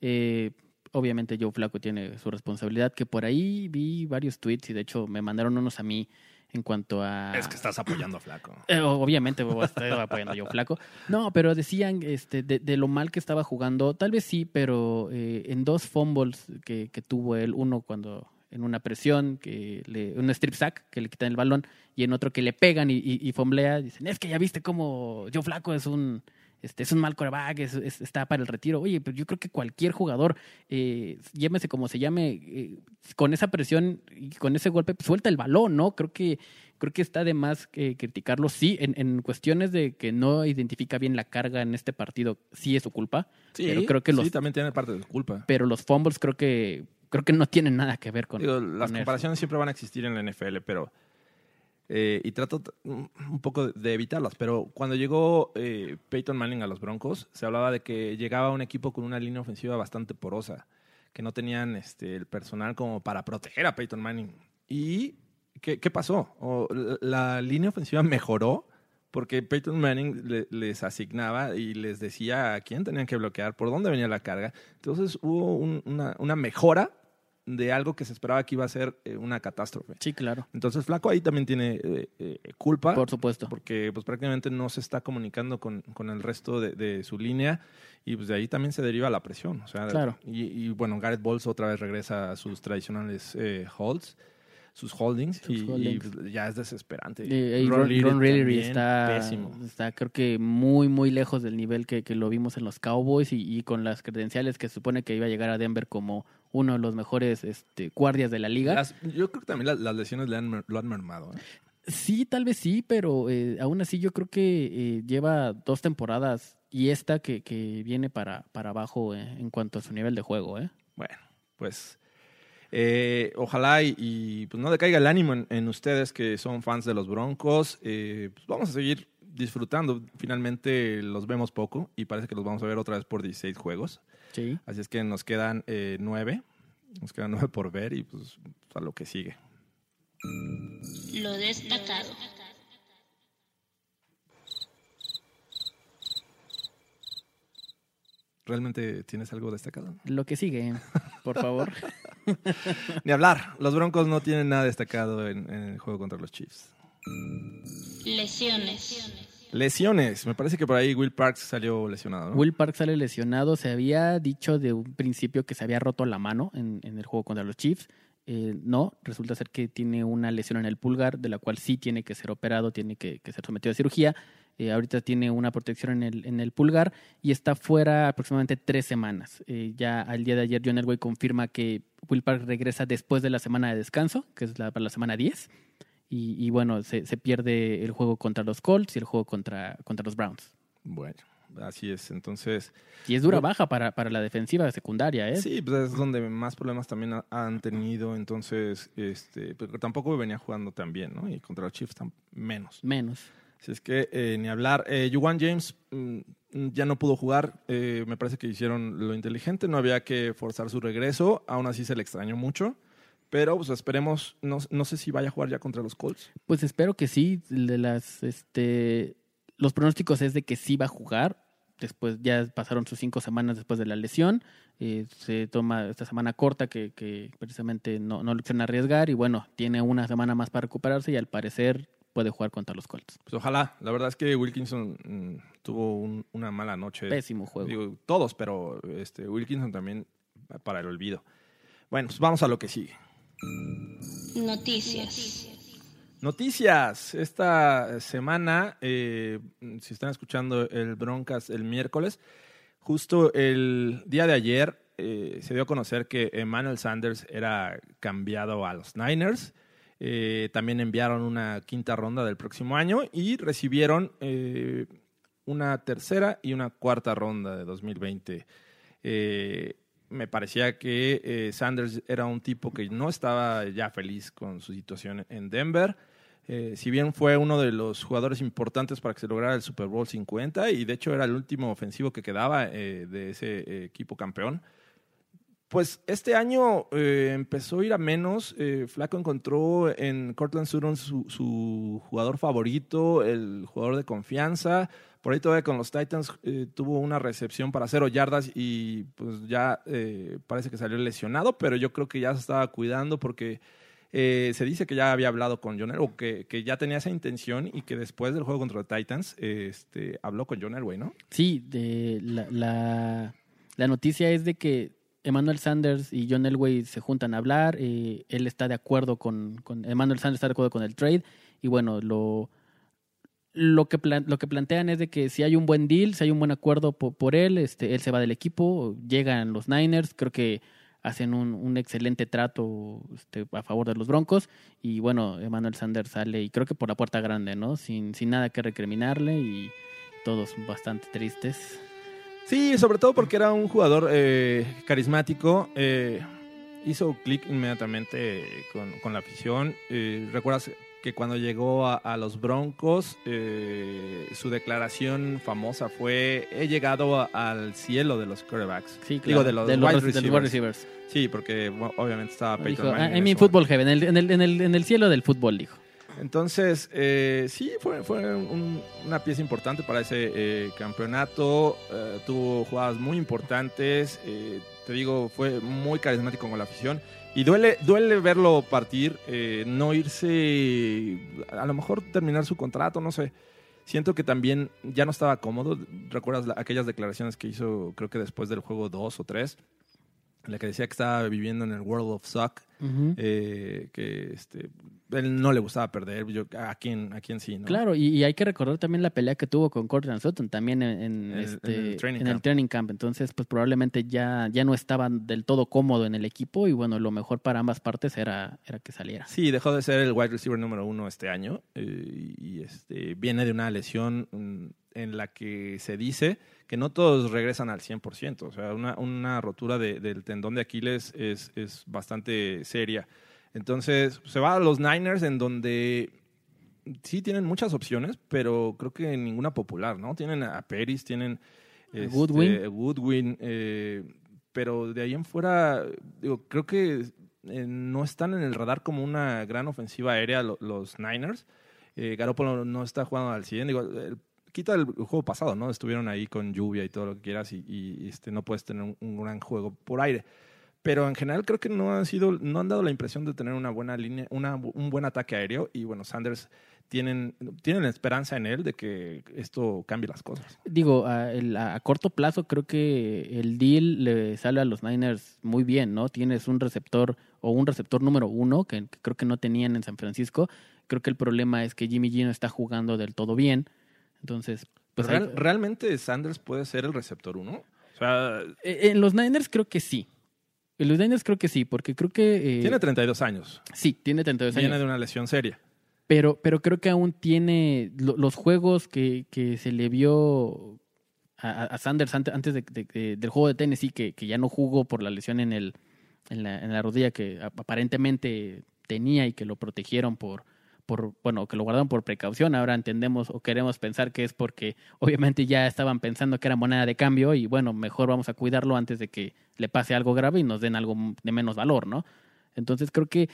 Eh, obviamente Joe Flaco tiene su responsabilidad, que por ahí vi varios tweets y de hecho me mandaron unos a mí en cuanto a... Es que estás apoyando a Flaco. (clears throat) Eh, obviamente estoy apoyando yo flaco. No, pero decían este, de, de lo mal que estaba jugando, tal vez sí, pero eh, en dos fumbles que, que tuvo él, uno cuando en una presión, que le, un strip sack que le quitan el balón, y en otro que le pegan y, y, y fumblea, dicen, es que ya viste cómo yo flaco es un... Este, es un mal coreback, es- es- está para el retiro. Oye, pero yo creo que cualquier jugador, eh, llámese como se llame, eh, con esa presión y con ese golpe, pues, suelta el balón, ¿no? Creo que creo que está de más que criticarlo. Sí, en, en cuestiones de que no identifica bien la carga en este partido, sí es su culpa. Sí, pero creo que los, sí, también tiene parte de culpa. pero los fumbles creo que creo que no tienen nada que ver con. Digo, las con eso. comparaciones siempre van a existir en la NFL, pero. Eh, y trato un poco de evitarlas. Pero cuando llegó eh, Peyton Manning a los Broncos, se hablaba de que llegaba un equipo con una línea ofensiva bastante porosa, que no tenían este, el personal como para proteger a Peyton Manning. ¿Y qué, qué pasó? O, la línea ofensiva mejoró porque Peyton Manning le- les asignaba y les decía a quién tenían que bloquear, por dónde venía la carga. Entonces hubo un- una, una mejora de algo que se esperaba que iba a ser eh, una catástrofe. Sí, claro. Entonces Flaco ahí también tiene eh, eh, culpa. Por supuesto. Porque pues prácticamente no se está comunicando con, con el resto de, de su línea y pues de ahí también se deriva la presión. O sea, Claro. y, y, bueno, Garrett Bowles otra vez regresa a sus tradicionales holds, sus holdings, Sus y, y, holdings. pues, ya es desesperante. Y Ron, Ron está, pésimo. está creo que muy, muy lejos del nivel que, que lo vimos en los Cowboys y, y con las credenciales que se supone que iba a llegar a Denver como uno de los mejores este, guardias de la liga. Las- yo creo que también las, las lesiones le han, lo han mermado. ¿eh? Sí, tal vez sí, pero eh, aún así yo creo que eh, lleva dos temporadas y esta que, que viene para, para abajo en cuanto a su nivel de juego. ¿eh? Bueno, pues ojalá y, y, pues no decaiga el ánimo en, en ustedes que son fans de los Broncos. Pues vamos a seguir disfrutando. Finalmente los vemos poco y parece que los vamos a ver otra vez por 16 juegos. Sí. Así es que nos quedan eh, nueve. Nos quedan (laughs) nueve por ver y pues a lo que sigue. Lo destacado. ¿Realmente tienes algo destacado? Lo que sigue, por favor. (laughs) Ni hablar. Los Broncos no tienen nada destacado en, en el juego contra los Chiefs. Lesiones. Lesiones. Me parece que por ahí Will Parks salió lesionado. ¿no? Will Park sale lesionado. Se había dicho de un principio que se había roto la mano en, en el juego contra los Chiefs. Eh, no, resulta ser que tiene una lesión en el pulgar, de la cual sí tiene que ser operado, tiene que, que ser sometido a cirugía. Eh, ahorita tiene una protección en el, en el pulgar y está fuera aproximadamente tres semanas. Eh, ya al día de ayer, John Elway confirma que Will Park regresa después de la semana de descanso, que es la, para la semana 10. Y, y bueno, se, se pierde el juego contra los Colts y el juego contra, contra los Browns. Bueno, así es. Entonces, Y es dura baja para, para la defensiva secundaria, ¿eh? Sí, pues es donde más problemas también ha- han tenido. Entonces, este, pero tampoco venía jugando tan bien, ¿no? Y contra los Chiefs menos. Menos. Así es que eh, ni hablar. Eh, Juwan James mm, ya no pudo jugar. Eh, me parece que hicieron lo inteligente. No había que forzar su regreso. Aún así se le extrañó mucho. Pero pues esperemos. No, no sé si vaya a jugar ya contra los Colts. Pues espero que sí. De las, este, los pronósticos es de que sí va a jugar. después ya pasaron sus cinco semanas después de la lesión. Eh, se toma esta semana corta que, que precisamente no, no lo quieren arriesgar y bueno, tiene una semana más para recuperarse y al parecer puede jugar contra los Colts. Pues ojalá. La verdad es que Wilkinson mm, tuvo un- una mala noche. Pésimo juego. Digo, todos, pero este, Wilkinson también para el olvido. Bueno, pues vamos a lo que sigue. Noticias. Noticias. Esta semana, eh, si están escuchando el Broncas el miércoles, justo el día de ayer eh, se dio a conocer que Emmanuel Sanders era cambiado a los Niners. Eh, también enviaron una quinta ronda del próximo año y recibieron una tercera y una cuarta ronda de 2020. Eh, me parecía que eh, Sanders era un tipo que no estaba ya feliz con su situación en Denver. Eh, si bien fue uno de los jugadores importantes para que se lograra el Super Bowl 50 y de hecho era el último ofensivo que quedaba eh, de ese equipo campeón, pues este año empezó a ir a menos. Flaco encontró en Cortland Sutton su, su jugador favorito, el jugador de confianza. Por ahí todavía con los Titans eh, tuvo una recepción para cero yardas y pues ya eh, parece que salió lesionado, pero yo creo que ya se estaba cuidando porque eh, se dice que ya había hablado con John Elway, que, que ya tenía esa intención y que después del juego contra los Titans este, habló con John Elway, ¿no? Sí, de la, la, la noticia es de que Emmanuel Sanders y John Elway se juntan a hablar. él está de acuerdo con, con. Emmanuel Sanders está de acuerdo con el trade. Y bueno, lo, lo, que, lo que plantean es de que si hay un buen deal, si hay un buen acuerdo po- por, él, este, él se va del equipo, llegan los Niners. Creo que hacen un, un excelente trato este, a favor de los Broncos. Y bueno, Emmanuel Sanders sale, y creo que por la puerta grande, ¿no? Sin, sin nada que recriminarle y todos bastante tristes. Sí, sobre todo porque era un jugador eh, carismático. eh, hizo clic inmediatamente con, con la afición. Eh, ¿Recuerdas que cuando llegó a, a los Broncos, eh, su declaración famosa fue: He llegado a- al cielo de los quarterbacks? Sí, Digo, claro, de los, de wide, los- de los receivers. wide receivers. Sí, porque bueno, obviamente estaba Peyton Dijo, Manning "Ah, en en mi ese fútbol heaven, en el, en el, en el, en el cielo del fútbol, dijo. Entonces, eh, sí, fue, fue un- una pieza importante para ese eh, campeonato. eh, tuvo jugadas muy importantes. Te digo, fue muy carismático con la afición. Y duele, duele verlo partir, eh, no irse, a lo mejor terminar su contrato, no sé. Siento que también ya no estaba cómodo. ¿Recuerdas la- aquellas declaraciones que hizo, creo que después del juego 2 o 3? La que decía que estaba viviendo en el World of Suck. eh, que este, él no le gustaba perder. Yo, ¿a, quién, ¿A quién sí? ¿no? Claro, y, y hay que recordar también la pelea que tuvo con Cortland Sutton también en, el- este, en el training en el camp. training camp. Entonces, pues probablemente ya, ya no estaba del todo cómodo en el equipo y bueno, lo mejor para ambas partes era, era que saliera. Sí, dejó de ser el wide receiver número uno este año eh, y este, viene de una lesión mm, en la que se dice que no todos regresan al 100%. O sea, una, una rotura de- del tendón de Aquiles es, es bastante seria. Entonces, se va a los Niners en donde sí tienen muchas opciones, pero creo que ninguna popular, ¿no? Tienen a Peris, tienen este, Goodwin. Goodwin, eh, pero de ahí en fuera, digo, creo que eh, no están en el radar como una gran ofensiva aérea lo- los Niners. Eh, Garoppolo no está jugando al 100. Digo, el- quita el juego pasado, ¿no? Estuvieron ahí con lluvia y todo lo que quieras y, este, no puedes tener un, gran juego por aire. Pero en general creo que no han sido, no han dado la impresión de tener una buena línea, una, un buen ataque aéreo. Y bueno, Sanders tienen, tienen esperanza en él de que esto cambie las cosas. Digo, a, corto plazo creo que el deal le sale a los Niners muy bien, ¿no? Tienes un receptor o un receptor número uno que creo que no tenían en San Francisco. Creo que el problema es que Jimmy G no está jugando del todo bien. Entonces, pues hay- realmente Sanders puede ser el receptor uno. O sea, Eh, En los Niners creo que sí. En los Niners creo que sí, porque creo que... eh, tiene 32 años. Sí, tiene 32 Viene años. de una lesión seria. Pero, pero creo que aún tiene lo- los juegos que, que se le vio a, a Sanders ante- antes de- de- de- del juego de Tennessee, que, que ya no jugó por la lesión en, el, en, la, en la rodilla que ap- aparentemente tenía y que lo protegieron por, por, bueno, que lo guardaron por precaución. Ahora entendemos o queremos pensar que es porque obviamente ya estaban pensando que era moneda de cambio y bueno, mejor vamos a cuidarlo antes de que le pase algo grave y nos den algo de menos valor, ¿no? Entonces creo que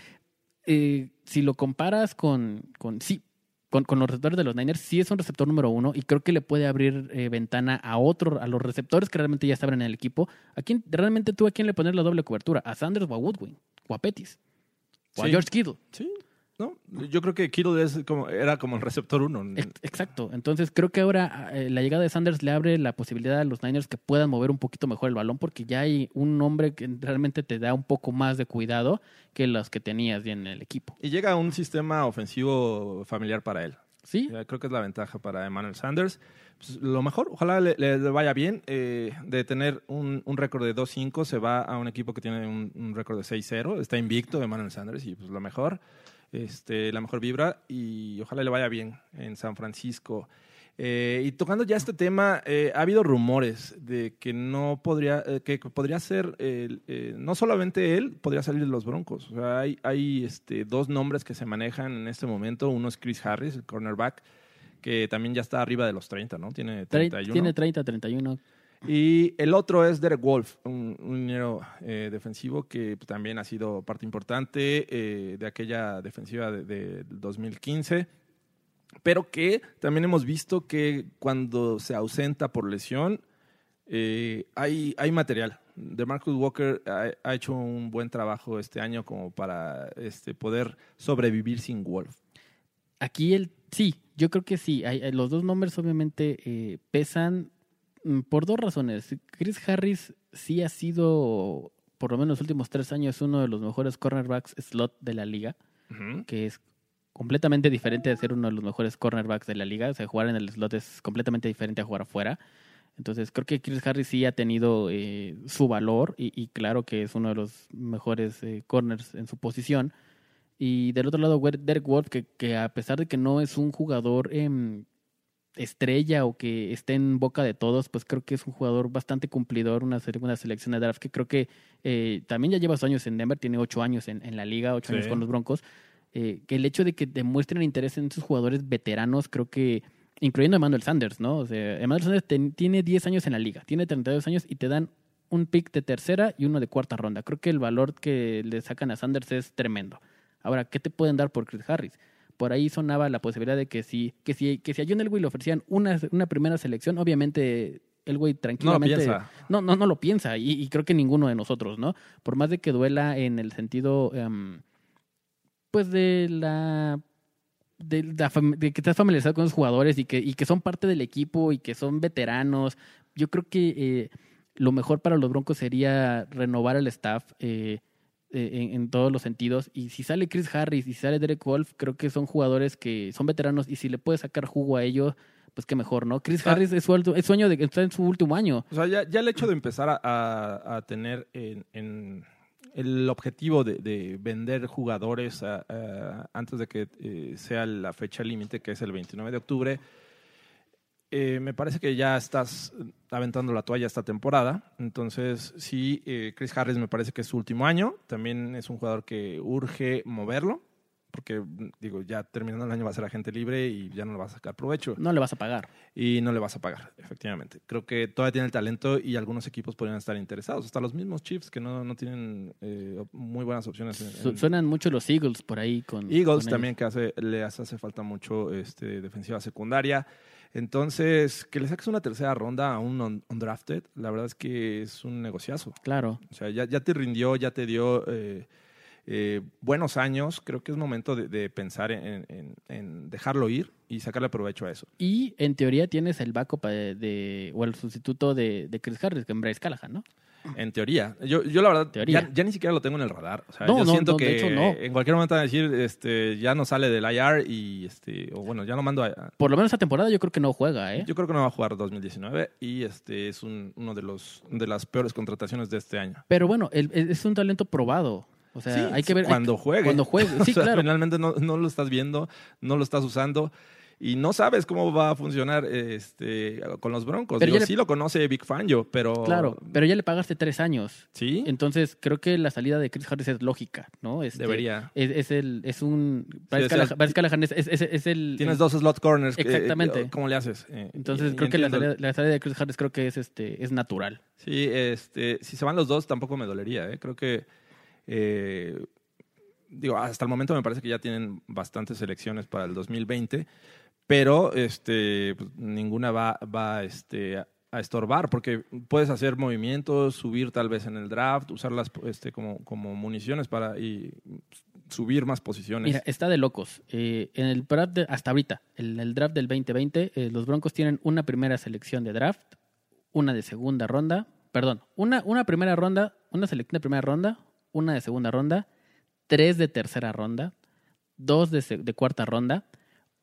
eh, si lo comparas con, con sí, con, con los receptores de los Niners, sí es un receptor número uno y creo que le puede abrir eh, ventana a otro, a los receptores que realmente ya estaban en el equipo. ¿A quién, realmente tú a quién le pones la doble cobertura? ¿A Sanders o a Woodwin? ¿O a Pettis? ¿O a. George Kittle? Sí, ¿no? Yo creo que Kittle es como, era como el receptor uno. Ex- Exacto. Entonces creo que ahora eh, la llegada de Sanders le abre la posibilidad a los Niners que puedan mover un poquito mejor el balón porque ya hay un hombre que realmente te da un poco más de cuidado que los que tenías en el equipo. Y llega un sistema ofensivo familiar para él. ¿Sí? Ya creo que es la ventaja para Emmanuel Sanders. Pues, lo mejor, ojalá le vaya bien. eh, de tener un, un récord de 2-5, se va a un equipo que tiene un, un récord de 6-0. Está invicto Emmanuel Sanders y pues lo mejor, este, la mejor vibra. Y ojalá le vaya bien en San Francisco. Eh, y tocando ya este tema, eh, ha habido rumores de que no podría, eh, que podría ser, eh, no solamente él, podría salir de los Broncos. O sea, hay, hay este, dos nombres que se manejan en este momento. Uno es Chris Harris, el cornerback, que también ya está arriba de los 30, ¿no? Tiene Tre- 31. Tiene 30, 31. Y el otro es Derek Wolf, un, un eh, defensivo que pues, también ha sido parte importante eh, de aquella defensiva de, de 2015, pero que también hemos visto que cuando se ausenta por lesión, eh, hay, hay material. De Marcus Walker ha, ha hecho un buen trabajo este año como para este, poder sobrevivir sin Wolf. Aquí el sí, yo creo que sí. Hay, los dos nombres obviamente eh, pesan por dos razones. Chris Harris sí ha sido, por lo menos los últimos tres años, uno de los mejores cornerbacks slot de la liga, que es completamente diferente de ser uno de los mejores cornerbacks de la liga. O sea, jugar en el slot es completamente diferente a jugar afuera. Entonces, creo que Chris Harris sí ha tenido eh, su valor y, y claro que es uno de los mejores eh, corners en su posición. Y del otro lado, Derek Wolf, que, que a pesar de que no es un jugador em, estrella o que esté en boca de todos, pues creo que es un jugador bastante cumplidor, una, se- una selección de draft que creo que eh, también ya lleva sus años en Denver, tiene ocho años en, en la liga, ocho Sí. años con los Broncos. eh, que el hecho de que demuestren interés en esos jugadores veteranos, creo que, incluyendo a Emmanuel Sanders, ¿no? O sea, Emmanuel Sanders ten- tiene 10 años en la liga, tiene 32 años y te dan un pick de tercera y uno de cuarta ronda. Creo que el valor que le sacan a Sanders es tremendo. Ahora, ¿qué te pueden dar por Chris Harris? Por ahí sonaba la posibilidad de que si, que si, que si a John Elway le ofrecían una, una primera selección, obviamente Elway tranquilamente piensa. no, no, no lo piensa y, y creo que ninguno de nosotros, ¿no? Por más de que duela en el sentido, em, pues de la, de que estás familiarizado con los jugadores y que, y que son parte del equipo y que son veteranos, yo creo que eh, lo mejor para los Broncos sería renovar el staff eh, eh, en, en todos los sentidos. Y si sale Chris Harris y si sale Derek Wolf, creo que son jugadores que son veteranos y si le puedes sacar jugo a ellos, pues qué mejor, ¿no? Chris Ah. Harris es, su, es sueño de que está en su último año. O sea, ya, ya el hecho de empezar a, a- a tener en, en el objetivo de, de vender jugadores a- antes de que eh, sea la fecha límite, que es el 29 de octubre, eh, me parece que ya estás aventando la toalla esta temporada. Entonces, sí, eh, Chris Harris me parece que es su último año. También es un jugador que urge moverlo, porque, digo, ya terminando el año va a ser agente libre y ya no le va a sacar provecho No le vas a pagar. y no le vas a pagar, efectivamente. Creo que todavía tiene el talento y algunos equipos podrían estar interesados. Hasta los mismos Chiefs que no, no tienen eh, muy buenas opciones. en- Su- en- Suenan mucho los Eagles por ahí con Eagles con también que hace, le hace, hace falta mucho este, defensiva secundaria. Entonces, que le saques una tercera ronda a un un- undrafted, la verdad es que es un negociazo. Claro. O sea, ya, ya te rindió, ya te dio eh, eh, buenos años. Creo que es momento de, de pensar en, en- en dejarlo ir y sacarle provecho a eso. Y en teoría tienes el backup de, de- o el sustituto de, de Chris Harris, que es Bryce Callahan, ¿no? En teoría. Yo, yo la verdad. Ya, ya ni siquiera lo tengo en el radar. O sea, No, yo no, siento no, de que hecho, no. en cualquier momento van a decir, este, ya no sale del IR y, este, o bueno, ya no mando a... Por lo menos esta temporada yo creo que no juega, ¿eh? Yo creo que no va a jugar 2019 y este es un- uno de los de las peores contrataciones de este año. Pero bueno, el- el- es un talento probado. O sea, Sí, hay que ver. hay cuando que- juegue. Cuando juegue, sí, (laughs) O sea, claro. Finalmente no, no lo estás viendo, no lo estás usando y no sabes cómo va a funcionar este, con los Broncos. Pero Digo, le- sí lo conoce Big Fangio, pero... Claro, pero ya le pagaste tres años. Sí, Entonces creo que la salida de Chris Harris es lógica, ¿no? Este, debería. Es, es el, es un. Bryce el- Callahan, es, es- el. Tienes dos slot corners. Exactamente. ¿Cómo le haces? Eh, Entonces y- creo y que la salida, la salida de Chris Harris creo que es este es natural. Sí, este, si se van los dos tampoco me dolería. ¿eh? Creo que eh, digo, hasta el momento me parece que ya tienen bastantes selecciones para el 2020, pero este, pues, ninguna va, va este, a estorbar, porque puedes hacer movimientos, subir tal vez en el draft, usarlas este, como, como municiones para y subir más posiciones. Mira, está de locos. Eh, en el draft de- hasta ahorita, el, el draft del 2020, eh, los Broncos tienen una primera selección de draft, una de segunda ronda, perdón, una, una primera ronda, una selección de primera ronda, una de segunda ronda, tres de tercera ronda, dos de, de cuarta ronda,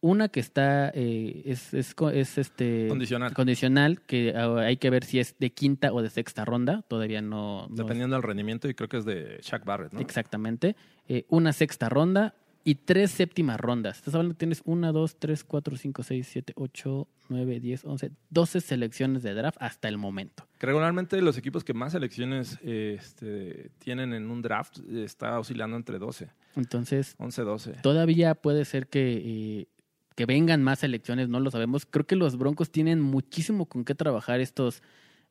una que está eh, es, es, es, este Condicional. condicional, que ah, hay que ver si es de quinta o de sexta ronda, todavía no, no Dependiendo del rendimiento, y creo que es de Shaq Barrett, ¿no? Exactamente. Eh, una sexta ronda y tres séptimas rondas. Estás hablando que tienes una, dos, tres, cuatro, cinco, seis, siete, ocho, nueve, diez, once, doce selecciones de draft hasta el momento. Regularmente los equipos que más selecciones este, tienen en un draft eh, está oscilando entre 12, Entonces, 11, 12. todavía puede ser que, eh, que vengan más selecciones, no lo sabemos. Creo que los Broncos tienen muchísimo con qué trabajar estos,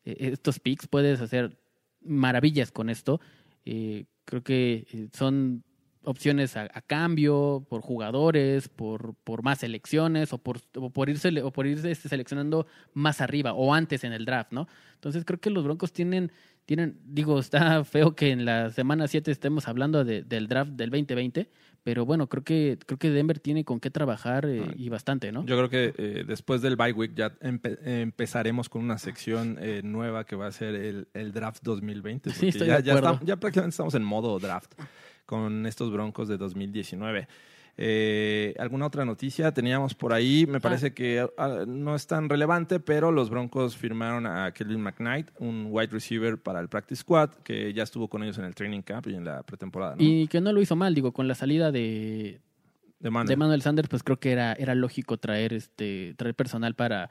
eh, estos picks. Puedes hacer maravillas con esto. Eh, creo que eh, son opciones a, a cambio, por jugadores, por, por más selecciones o por, o por irse, o por irse este, seleccionando más arriba o antes en el draft, ¿no? Entonces creo que los Broncos tienen, tienen digo, (laughs) está feo que en la semana 7 estemos hablando de- del draft del 2020, pero bueno, creo que, creo que Denver tiene con qué trabajar eh, y bastante, ¿no? Yo creo que eh, después del bye week ya empe- empezaremos con una sección eh, nueva que va a ser el, el draft 2020. Sí, estoy ya, de ya prácticamente estamos en modo draft con estos Broncos de 2019. Eh, ¿Alguna otra noticia teníamos por ahí? Me parece que ah, no es tan relevante, pero los Broncos firmaron a Kelvin McKnight, un wide receiver para el practice squad, que ya estuvo con ellos en el training camp y en la pretemporada. ¿no? Y que no lo hizo mal, digo, con la salida de, de Manuel. de Manuel Sanders, pues creo que era, era lógico traer este traer personal para,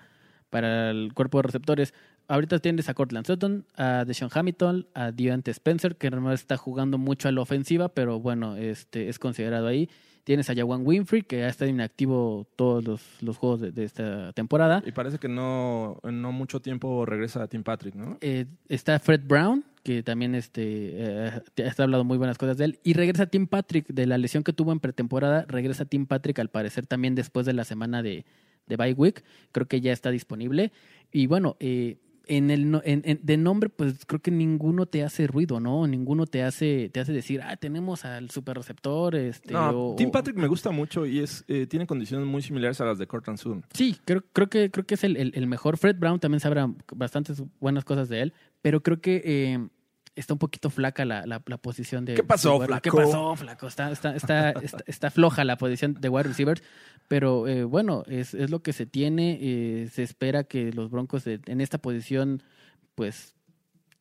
para el cuerpo de receptores. Ahorita tienes a Cortland Sutton, a Deshaun Hamilton, a Deontay Spencer, que realmente está jugando mucho a la ofensiva, pero bueno, este es considerado ahí. Tienes a Jawan Winfrey, que ha estado inactivo todos los, los juegos de, de esta temporada. Y parece que no, en no mucho tiempo regresa Tim Patrick, ¿no? Eh, está Fred Brown, que también este, eh, está hablando muy buenas cosas de él. Y regresa Tim Patrick de la lesión que tuvo en pretemporada. Regresa Tim Patrick, al parecer, también después de la semana de, de bye week. Creo que ya está disponible. Y bueno, eh, en el en- en- de nombre, pues creo que ninguno te hace ruido, ¿no? Ninguno te hace, te hace decir, ah, tenemos al super receptor. Este, No, o- Tim o- Patrick me gusta mucho y es eh, tiene condiciones muy similares a las de Cortland Sutton. Sí, creo, creo que creo que es el, el- el mejor. Fred Brown también sabrá bastantes buenas cosas de él, pero creo que eh, está un poquito flaca la, la, la posición de. ¿Qué pasó, de wide- ¿Qué flaco? pasó, flaco? Está, está, está, está, está floja la posición de wide receivers, pero eh, bueno, es, es lo que se tiene. eh, se espera que los Broncos de- en esta posición, pues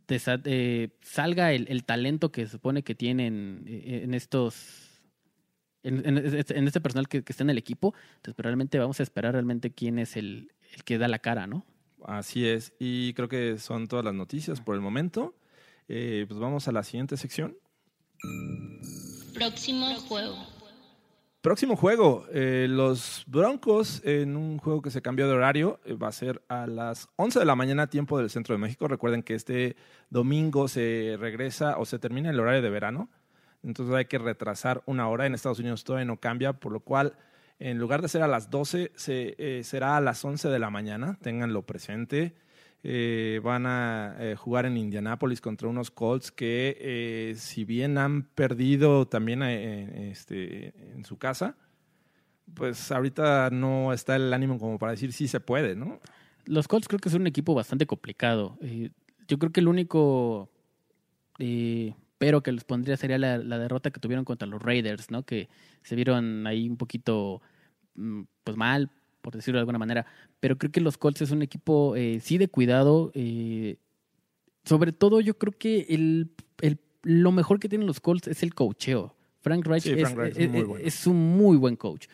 desa- eh, salga el, el talento que se supone que tienen eh, en estos en, en- en este personal que, que está en el equipo. Entonces, pero realmente vamos a esperar realmente quién es el, el que da la cara, ¿no? Así es. Y creo que son todas las noticias por el momento. Eh, pues vamos a la siguiente sección. Próximo juego. Próximo juego, eh, los Broncos en un juego que se cambió de horario, eh, va a ser a las 11 de la mañana tiempo del centro de México. Recuerden que este domingo se regresa o se termina el horario de verano, entonces hay que retrasar una hora. En Estados Unidos todavía no cambia, por lo cual en lugar de ser a las 12, se, eh, será a las 11 de la mañana, ténganlo presente. Eh, van a eh, jugar en Indianápolis contra unos Colts que, eh, si bien han perdido también eh, este, en su casa, pues ahorita no está el ánimo como para decir sí se puede, ¿no? Los Colts creo que es un equipo bastante complicado. Yo creo que el único pero que les pondría sería la, la derrota que tuvieron contra los Raiders, ¿no? Que se vieron ahí un poquito mm, pues mal, por decirlo de alguna manera. Pero creo que los Colts es un equipo eh, sí de cuidado. eh, sobre todo yo creo que el, el- lo mejor que tienen los Colts es el coacheo. Frank Reich, Sí, es, Frank Reich es es- muy bueno. es un muy buen coach.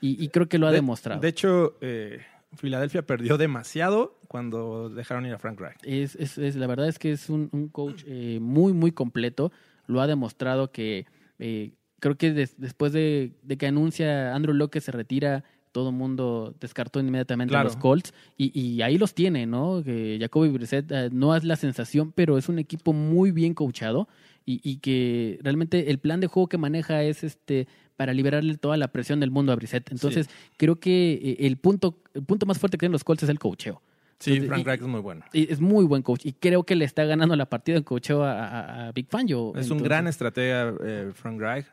Y, y creo que lo ha De- demostrado. De hecho, eh, Filadelfia perdió demasiado cuando dejaron ir a Frank Reich. Es, la verdad es que es un, un coach eh, muy, muy completo. Lo ha demostrado que eh, creo que des- después de, de que anuncia Andrew Locke se retira, todo el mundo descartó inmediatamente Claro. a los Colts y, y ahí los tiene, ¿no? Que Jacoby Brissett eh, no es la sensación, pero es un equipo muy bien coachado y, y que realmente el plan de juego que maneja es este para liberarle toda la presión del mundo a Brissett. Entonces, creo que eh, el punto, el punto más fuerte que tienen los Colts es el coacheo. Sí, Entonces, Frank Reich es muy bueno. y es muy buen coach y creo que le está ganando la partida en coacheo a, a- a Big Fangio. Es un gran estratega, eh, Frank Reich.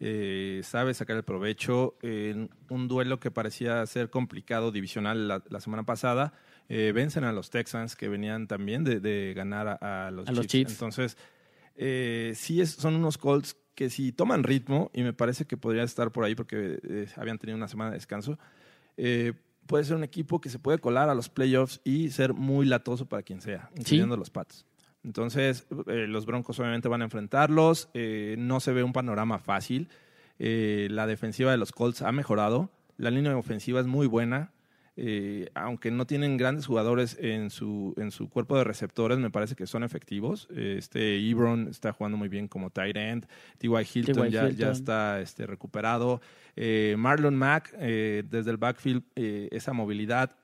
Eh, sabe sacar el provecho en un duelo que parecía ser complicado divisional la, la semana pasada. eh, vencen a los Texans que venían también de, de ganar a, a los, A los Chiefs. Chiefs. Entonces, eh, sí es, son unos Colts que si toman ritmo, y me parece que podría estar por ahí porque eh, habían tenido una semana de descanso, eh, puede ser un equipo que se puede colar a los playoffs y ser muy latoso para quien sea, incluyendo los Pats. Entonces, eh, los Broncos obviamente van a enfrentarlos. eh, no se ve un panorama fácil. Eh, la defensiva de los Colts ha mejorado. La línea ofensiva es muy buena. eh, aunque no tienen grandes jugadores en su, en su cuerpo de receptores, me parece que son efectivos. Este Ebron está jugando muy bien como tight end. T.Y. Hilton, T.Y. ya, ya Hilton. está este, recuperado. Eh, Marlon Mack, eh, desde el backfield, esa movilidad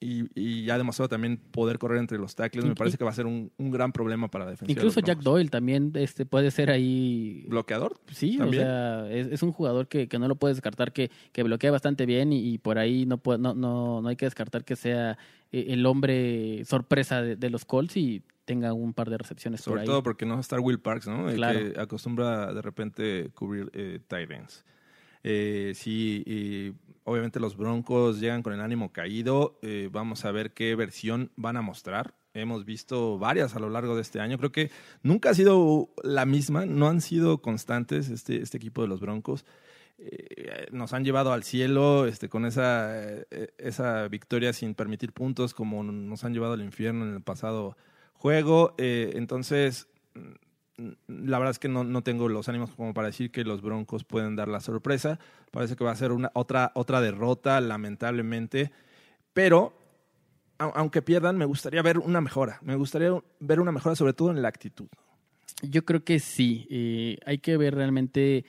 y, y ya demostrado también poder correr entre los tackles. Me parece que va a ser un, un gran problema para la defensa. Incluso Jack Doyle también este, puede ser ahí. ¿Bloqueador? Sí, ¿También? o sea, es, es un jugador que, que no lo puedes descartar, que, que bloquea bastante bien y, y por ahí no, puede- no, no, no hay que descartar que sea eh, el hombre sorpresa de, de los Colts y tenga un par de recepciones por Sobre ahí. todo porque no va a estar Will Parks, ¿no? El que acostumbra de repente cubrir eh, tight ends. Eh, sí, y obviamente los Broncos llegan con el ánimo caído. Eh, vamos a ver qué versión van a mostrar. Hemos visto varias a lo largo de este año. Creo que nunca ha sido la misma, no han sido constantes este, este equipo de los Broncos. Eh, nos han llevado al cielo este, con esa, eh, esa victoria sin permitir puntos, como nos han llevado al infierno en el pasado juego. Entonces, la verdad es que no, no tengo los ánimos como para decir que los Broncos pueden dar la sorpresa. Parece que va a ser una, otra, otra derrota, lamentablemente. Pero, au- aunque pierdan, me gustaría ver una mejora. Me gustaría ver una mejora, sobre todo en la actitud. Yo creo que sí. eh, hay que ver realmente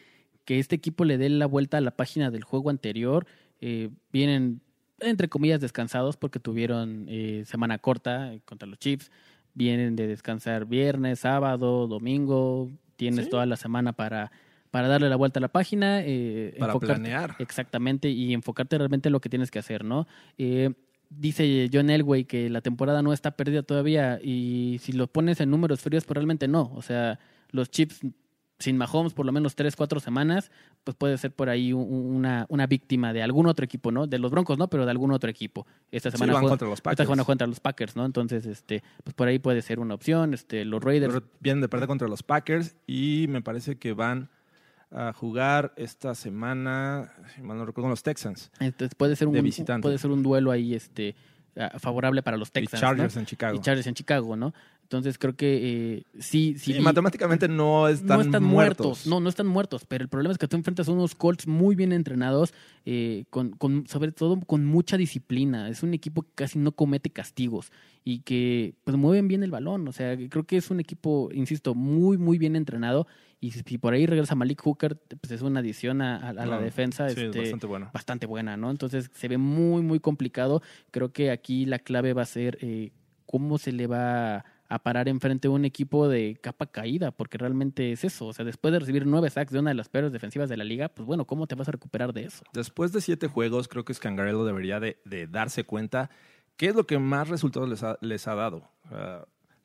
que este equipo le dé la vuelta a la página del juego anterior. Eh, vienen, entre comillas, descansados porque tuvieron eh, semana corta contra los Chiefs. Vienen de descansar viernes, sábado, domingo. Tienes Sí. toda la semana para, para darle la vuelta a la página. eh, Para planear. Exactamente, y enfocarte realmente en lo que tienes que hacer, ¿no? Eh, dice John Elway que la temporada no está perdida todavía y si lo pones en números fríos, pues realmente no. O sea, los Chips sin Mahomes por lo menos tres, cuatro semanas, pues puede ser por ahí un- una, una víctima de algún otro equipo, ¿no? De los Broncos, ¿no? Pero de algún otro equipo. Esta semana van juega- contra los Esta Packers. semana contra los Packers, ¿no? Entonces, este, pues por ahí puede ser una opción. Este, los Raiders. Pero Vienen de perder contra los Packers y me parece que van a jugar esta semana, si mal no recuerdo, con los Texans. Entonces puede ser un de visitante. puede ser un duelo ahí este favorable para los Texans. y Chargers ¿no? en Chicago. Y Chargers en Chicago, ¿no? Entonces creo que eh, sí, sí. Sí, matemáticamente no están, no están muertos. muertos. No, no están muertos. Pero el problema es que tú enfrentas a unos Colts muy bien entrenados, eh, con, con, sobre todo con mucha disciplina. Es un equipo que casi no comete castigos y que pues mueven bien el balón. O sea, creo que es un equipo, insisto, muy, muy bien entrenado. Y si, por ahí regresa Malik Hooker, pues es una adición a, a- a la defensa. sí, es este, bastante bueno. bastante buena, ¿no? Entonces se ve muy, muy complicado. Creo que aquí la clave va a ser eh, cómo se le va a parar enfrente a un equipo de capa caída, porque realmente es eso. O sea, después de recibir nueve sacks de una de las peores defensivas de la liga, pues bueno, ¿cómo te vas a recuperar de eso? Después de siete juegos, creo que Scangarello debería de, de darse cuenta qué es lo que más resultados les ha, les ha dado.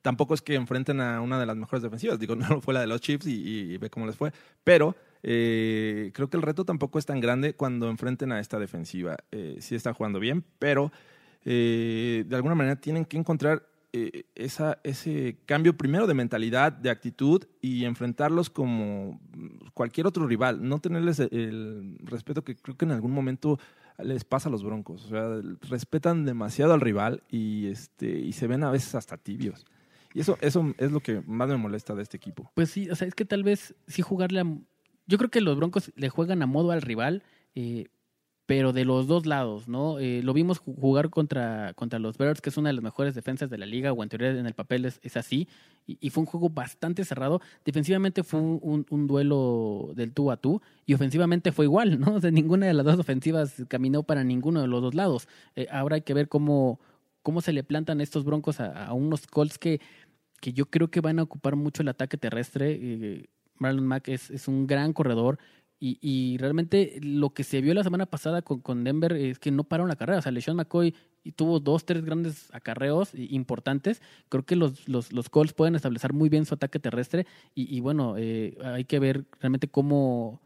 Tampoco es que enfrenten a una de las mejores defensivas. Digo, (laughs) no fue la de los Chiefs y, ve cómo les fue. Pero eh, creo que el reto tampoco es tan grande cuando enfrenten a esta defensiva. Eh, sí están jugando bien, pero eh, de alguna manera tienen que encontrar eh, esa, ese cambio primero de mentalidad, de actitud y enfrentarlos como cualquier otro rival. No tenerles el, el respeto que creo que en algún momento les pasa a los Broncos. O sea, respetan demasiado al rival y, este, y se ven a veces hasta tibios. Y eso, eso es lo que más me molesta de este equipo. Pues sí, o sea, es que tal vez sí jugarle a... Yo creo que los Broncos le juegan a modo al rival, eh, pero de los dos lados, ¿no? Eh, lo vimos ju- jugar contra, contra los Birds, que es una de las mejores defensas de la liga, o en teoría en el papel es, así, y, fue un juego bastante cerrado. Defensivamente fue un, un- duelo del tú a tú, y ofensivamente fue igual, ¿no? (laughs) O ninguna de las dos ofensivas caminó para ninguno de los dos lados. Eh, ahora hay que ver cómo, cómo se le plantan estos broncos a, a unos Colts que, que yo creo que van a ocupar mucho el ataque terrestre. Eh, Marlon Mack es, es un gran corredor. Y, y realmente lo que se vio la semana pasada con, Denver es que no pararon la carrera. O sea, LeSean McCoy tuvo dos, tres grandes acarreos importantes. Creo que los, los, los Colts pueden establecer muy bien su ataque terrestre. Y, y bueno, eh, hay que ver realmente cómo,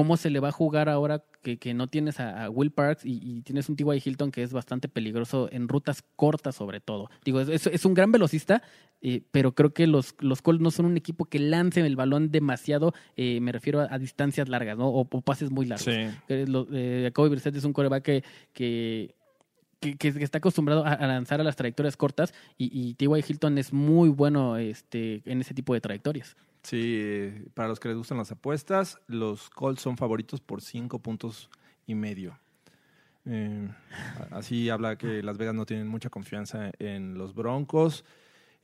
cómo se le va a jugar ahora que, que no tienes a, a Will Parks y, y tienes un T.Y. Hilton que es bastante peligroso en rutas cortas sobre todo. Digo, es, un gran velocista, eh, pero creo que los, los Colts no son un equipo que lance el balón demasiado, eh, me refiero a, a distancias largas, ¿no? O, o pases muy largos. Sí. Que lo- eh, Jacoby Brissett es un coreback que, que, que, está acostumbrado a, lanzar a las trayectorias cortas y, y T.Y. Hilton es muy bueno este, en ese tipo de trayectorias. Sí, para los que les gustan las apuestas, los Colts son favoritos por cinco puntos y medio. Eh, así habla que Las Vegas no tienen mucha confianza en los Broncos.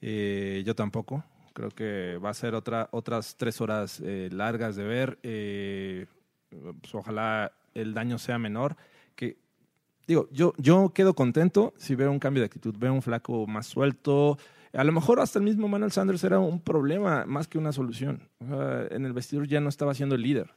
Eh, yo tampoco. Creo que va a ser otra, otras tres horas eh, largas de ver. Pues ojalá el daño sea menor. Que digo, yo, yo quedo contento si veo un cambio de actitud, veo un flaco más suelto. A lo mejor hasta el mismo Manuel Sanders era un problema más que una solución. Sea, en el vestidor ya no estaba siendo el líder.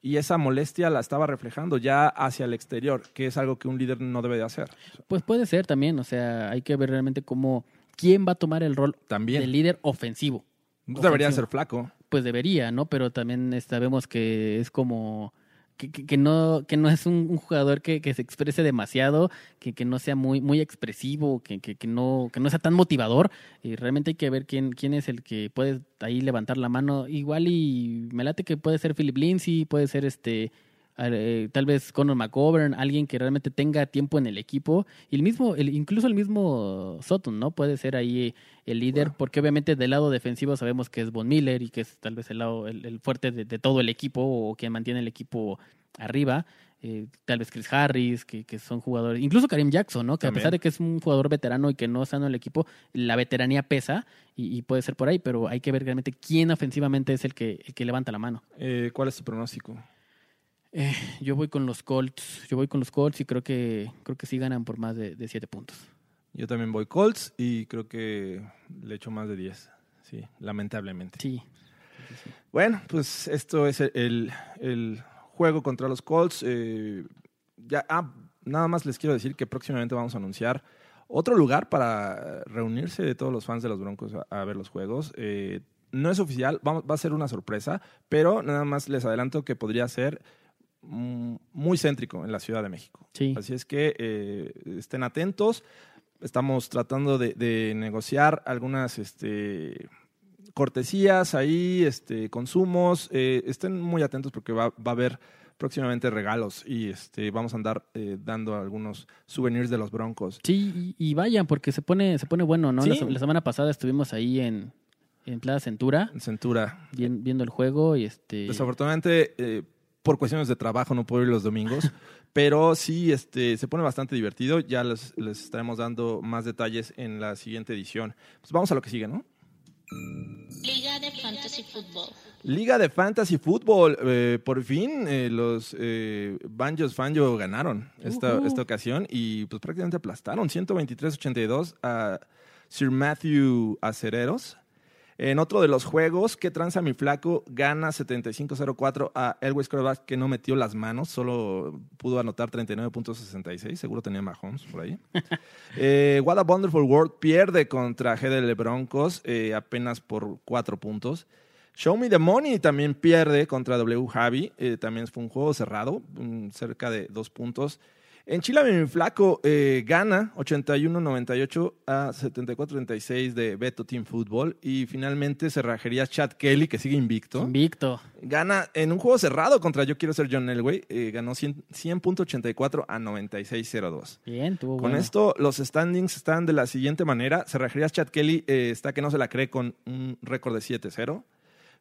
Y esa molestia la estaba reflejando ya hacia el exterior, que es algo que un líder no debe de hacer. Pues puede ser también, o sea, hay que ver realmente cómo, quién va a tomar el rol También. de líder ofensivo. Debería Ofensivo. ser flaco. Pues debería, ¿no? Pero también sabemos que es como que, que- no que no es un, jugador que, que se exprese demasiado, que, que no sea muy muy expresivo, que, que, que no que no sea tan motivador. Y realmente hay que ver quién quién es el que puede ahí levantar la mano. Igual y me late que puede ser Philip Lindsay, puede ser este eh, tal vez Conor McGovern, alguien que realmente tenga tiempo en el equipo, y el mismo, el, incluso el mismo Sutton, ¿no? Puede ser ahí el líder, porque obviamente del lado defensivo sabemos que es Von Miller y que es tal vez el lado, el, el fuerte de, de todo el equipo o quien mantiene el equipo arriba. Eh, tal vez Chris Harris, que, que son jugadores, incluso Karim Jackson, ¿no? Que a pesar de que es un jugador veterano y que no está en el equipo, la veteranía pesa y, y puede ser por ahí, pero hay que ver realmente quién ofensivamente es el que, el que levanta la mano. Eh, ¿Cuál es tu pronóstico? Eh, yo voy con los Colts. Yo voy con los Colts y creo que creo que sí ganan por más de, de siete puntos. Yo también voy Colts y creo que le echo más de 10. Sí, lamentablemente. Sí. Bueno, pues esto es el, el- juego contra los Colts. Eh, ya, ah, nada más les quiero decir que próximamente vamos a anunciar otro lugar para reunirse de todos los fans de los Broncos a, a ver los juegos. Eh, no es oficial, vamos- va a ser una sorpresa, pero nada más les adelanto que podría ser muy céntrico en la Ciudad de México. Sí. Así es que eh, estén atentos. Estamos tratando de, de negociar algunas este, cortesías ahí, este, consumos. Eh, estén muy atentos porque va, va a haber próximamente regalos y este, vamos a andar eh, dando algunos souvenirs de los Broncos. Sí, y, y vayan, porque se pone, se pone bueno, ¿no? Sí. La, se- la semana pasada estuvimos ahí en, en Plaza Centura En Centura. vien- viendo el juego y este. Desafortunadamente, eh, por cuestiones de trabajo no puedo ir los domingos, (laughs) pero sí este, se pone bastante divertido. Ya les, les estaremos dando más detalles en la siguiente edición. Pues vamos a lo que sigue, ¿no? Liga de Fantasy Football. Liga de Fantasy Football. eh, por fin eh, los eh, Banjos Fanjo ganaron esta, esta ocasión y pues prácticamente aplastaron 123-82 a Sir Matthew Acereros. En otro de los juegos, que tranza mi flaco? Gana 75-04 a Elwes Quarterback que no metió las manos, solo pudo anotar 39.66, seguro tenía Mahomes por ahí. (laughs) Eh, What a Wonderful World pierde contra GDL Broncos eh, apenas por cuatro puntos. Show Me the Money también pierde contra W Javi. eh, también fue un juego cerrado, cerca de dos puntos. En Chile, mi flaco eh, gana 81-98 a 74-36 de Beto Team Football. Y finalmente cerrajería Chad Kelly, que sigue invicto. Invicto. Gana en un juego cerrado contra Yo Quiero Ser John Elway. eh, ganó 100 100.84 a 96-02. Bien, tuvo Con bueno. esto, los standings están de la siguiente manera. Cerrajerías Chad Kelly eh, está que no se la cree con un récord de 7-0.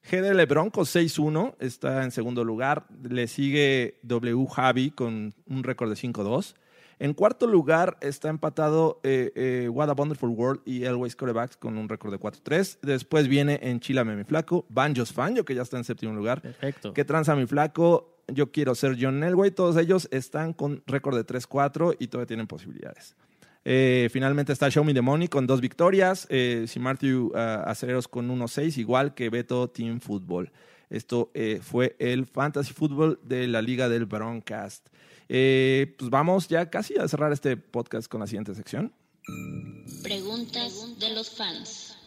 GDL Broncos 6-1, está en segundo lugar. Le sigue W Javi con un récord de 5-2. En cuarto lugar está empatado eh, eh, What a Wonderful World y Elway Corebacks con un récord de 4-3. Después viene en Chilame mi flaco, Banjos Fanjo, que ya está en séptimo lugar. Perfecto. Que tranza mi flaco, yo quiero ser John Elway. Todos ellos están con récord de 3-4 y todavía tienen posibilidades. Eh, finalmente está Show Me the Money con dos victorias. Eh, si Matthew ah, Acereros con 1-6, igual que Beto Team Football. Esto eh, fue el Fantasy Football de la Liga del Broadcast. Eh, pues vamos ya casi a cerrar este podcast con la siguiente sección. Preguntas de los fans.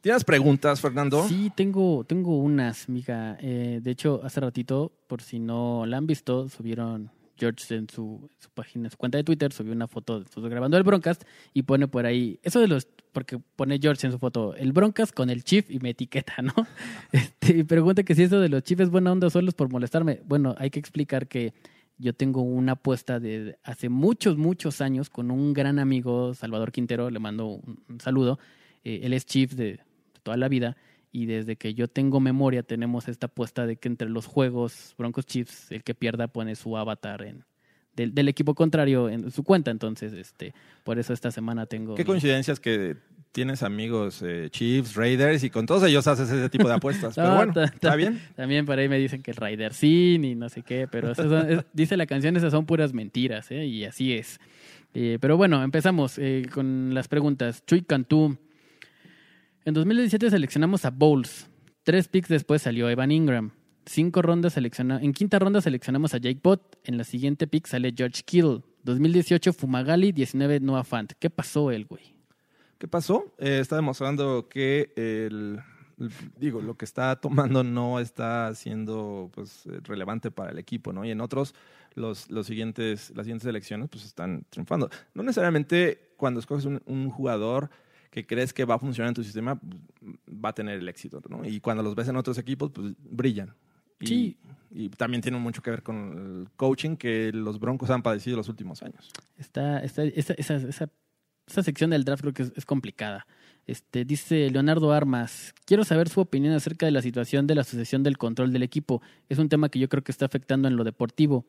¿Tienes preguntas, Fernando? Sí, tengo, tengo unas, mija. Eh, de hecho, hace ratito, por si no la han visto, subieron George en su, su página, en su cuenta de Twitter, subió una foto de nosotros grabando el Broncast y pone por ahí, eso de los, porque pone George en su foto, el Broncast con el Chief y me etiqueta, ¿no? (laughs) Este, y pregunta que si eso de los Chiefs es buena onda o solo es por molestarme. Bueno, hay que explicar que yo tengo una apuesta de hace muchos, muchos años con un gran amigo, Salvador Quintero, le mando un, un saludo. Eh, él es Chief de, de toda la vida y desde que yo tengo memoria tenemos esta apuesta de que entre los juegos Broncos Chiefs el que pierda pone su avatar en del, del equipo contrario en su cuenta entonces este por eso esta semana tengo Qué mi- coincidencias que tienes amigos eh, Chiefs, Raiders y con todos ellos haces ese tipo de apuestas. (laughs) Pero No, bueno, está bien. También por ahí me dicen que el Rider Sin y no sé qué, pero esas son- es- dice la canción, esas son puras mentiras, ¿eh? y así es. Eh, pero bueno, empezamos eh, con las preguntas. Chuy Cantú. En 2017 seleccionamos a Bowles. Tres picks después salió Evan Ingram. Cinco rondas selecciona En quinta ronda seleccionamos a Jake Bott. En la siguiente pick sale George Kittle. 2018 Fumagalli, 19 Noah Fant. ¿Qué pasó el güey? ¿Qué pasó? Eh, está demostrando que el, digo, lo que está tomando no está siendo pues, relevante para el equipo, ¿no? Y en otros, los, los siguientes, las siguientes elecciones pues están triunfando. No necesariamente cuando escoges un jugador que crees que va a funcionar en tu sistema, pues, va a tener el éxito, ¿no? Y cuando los ves en otros equipos, pues brillan. Y, Sí. y también tiene mucho que ver con el coaching que los Broncos han padecido los últimos años. Está, está, esa, esa, esa, esa sección del draft creo que es, es complicada. Este, dice Leonardo Armas, quiero saber su opinión acerca de la situación de la sucesión del control del equipo. Es un tema que yo creo que está afectando en lo deportivo.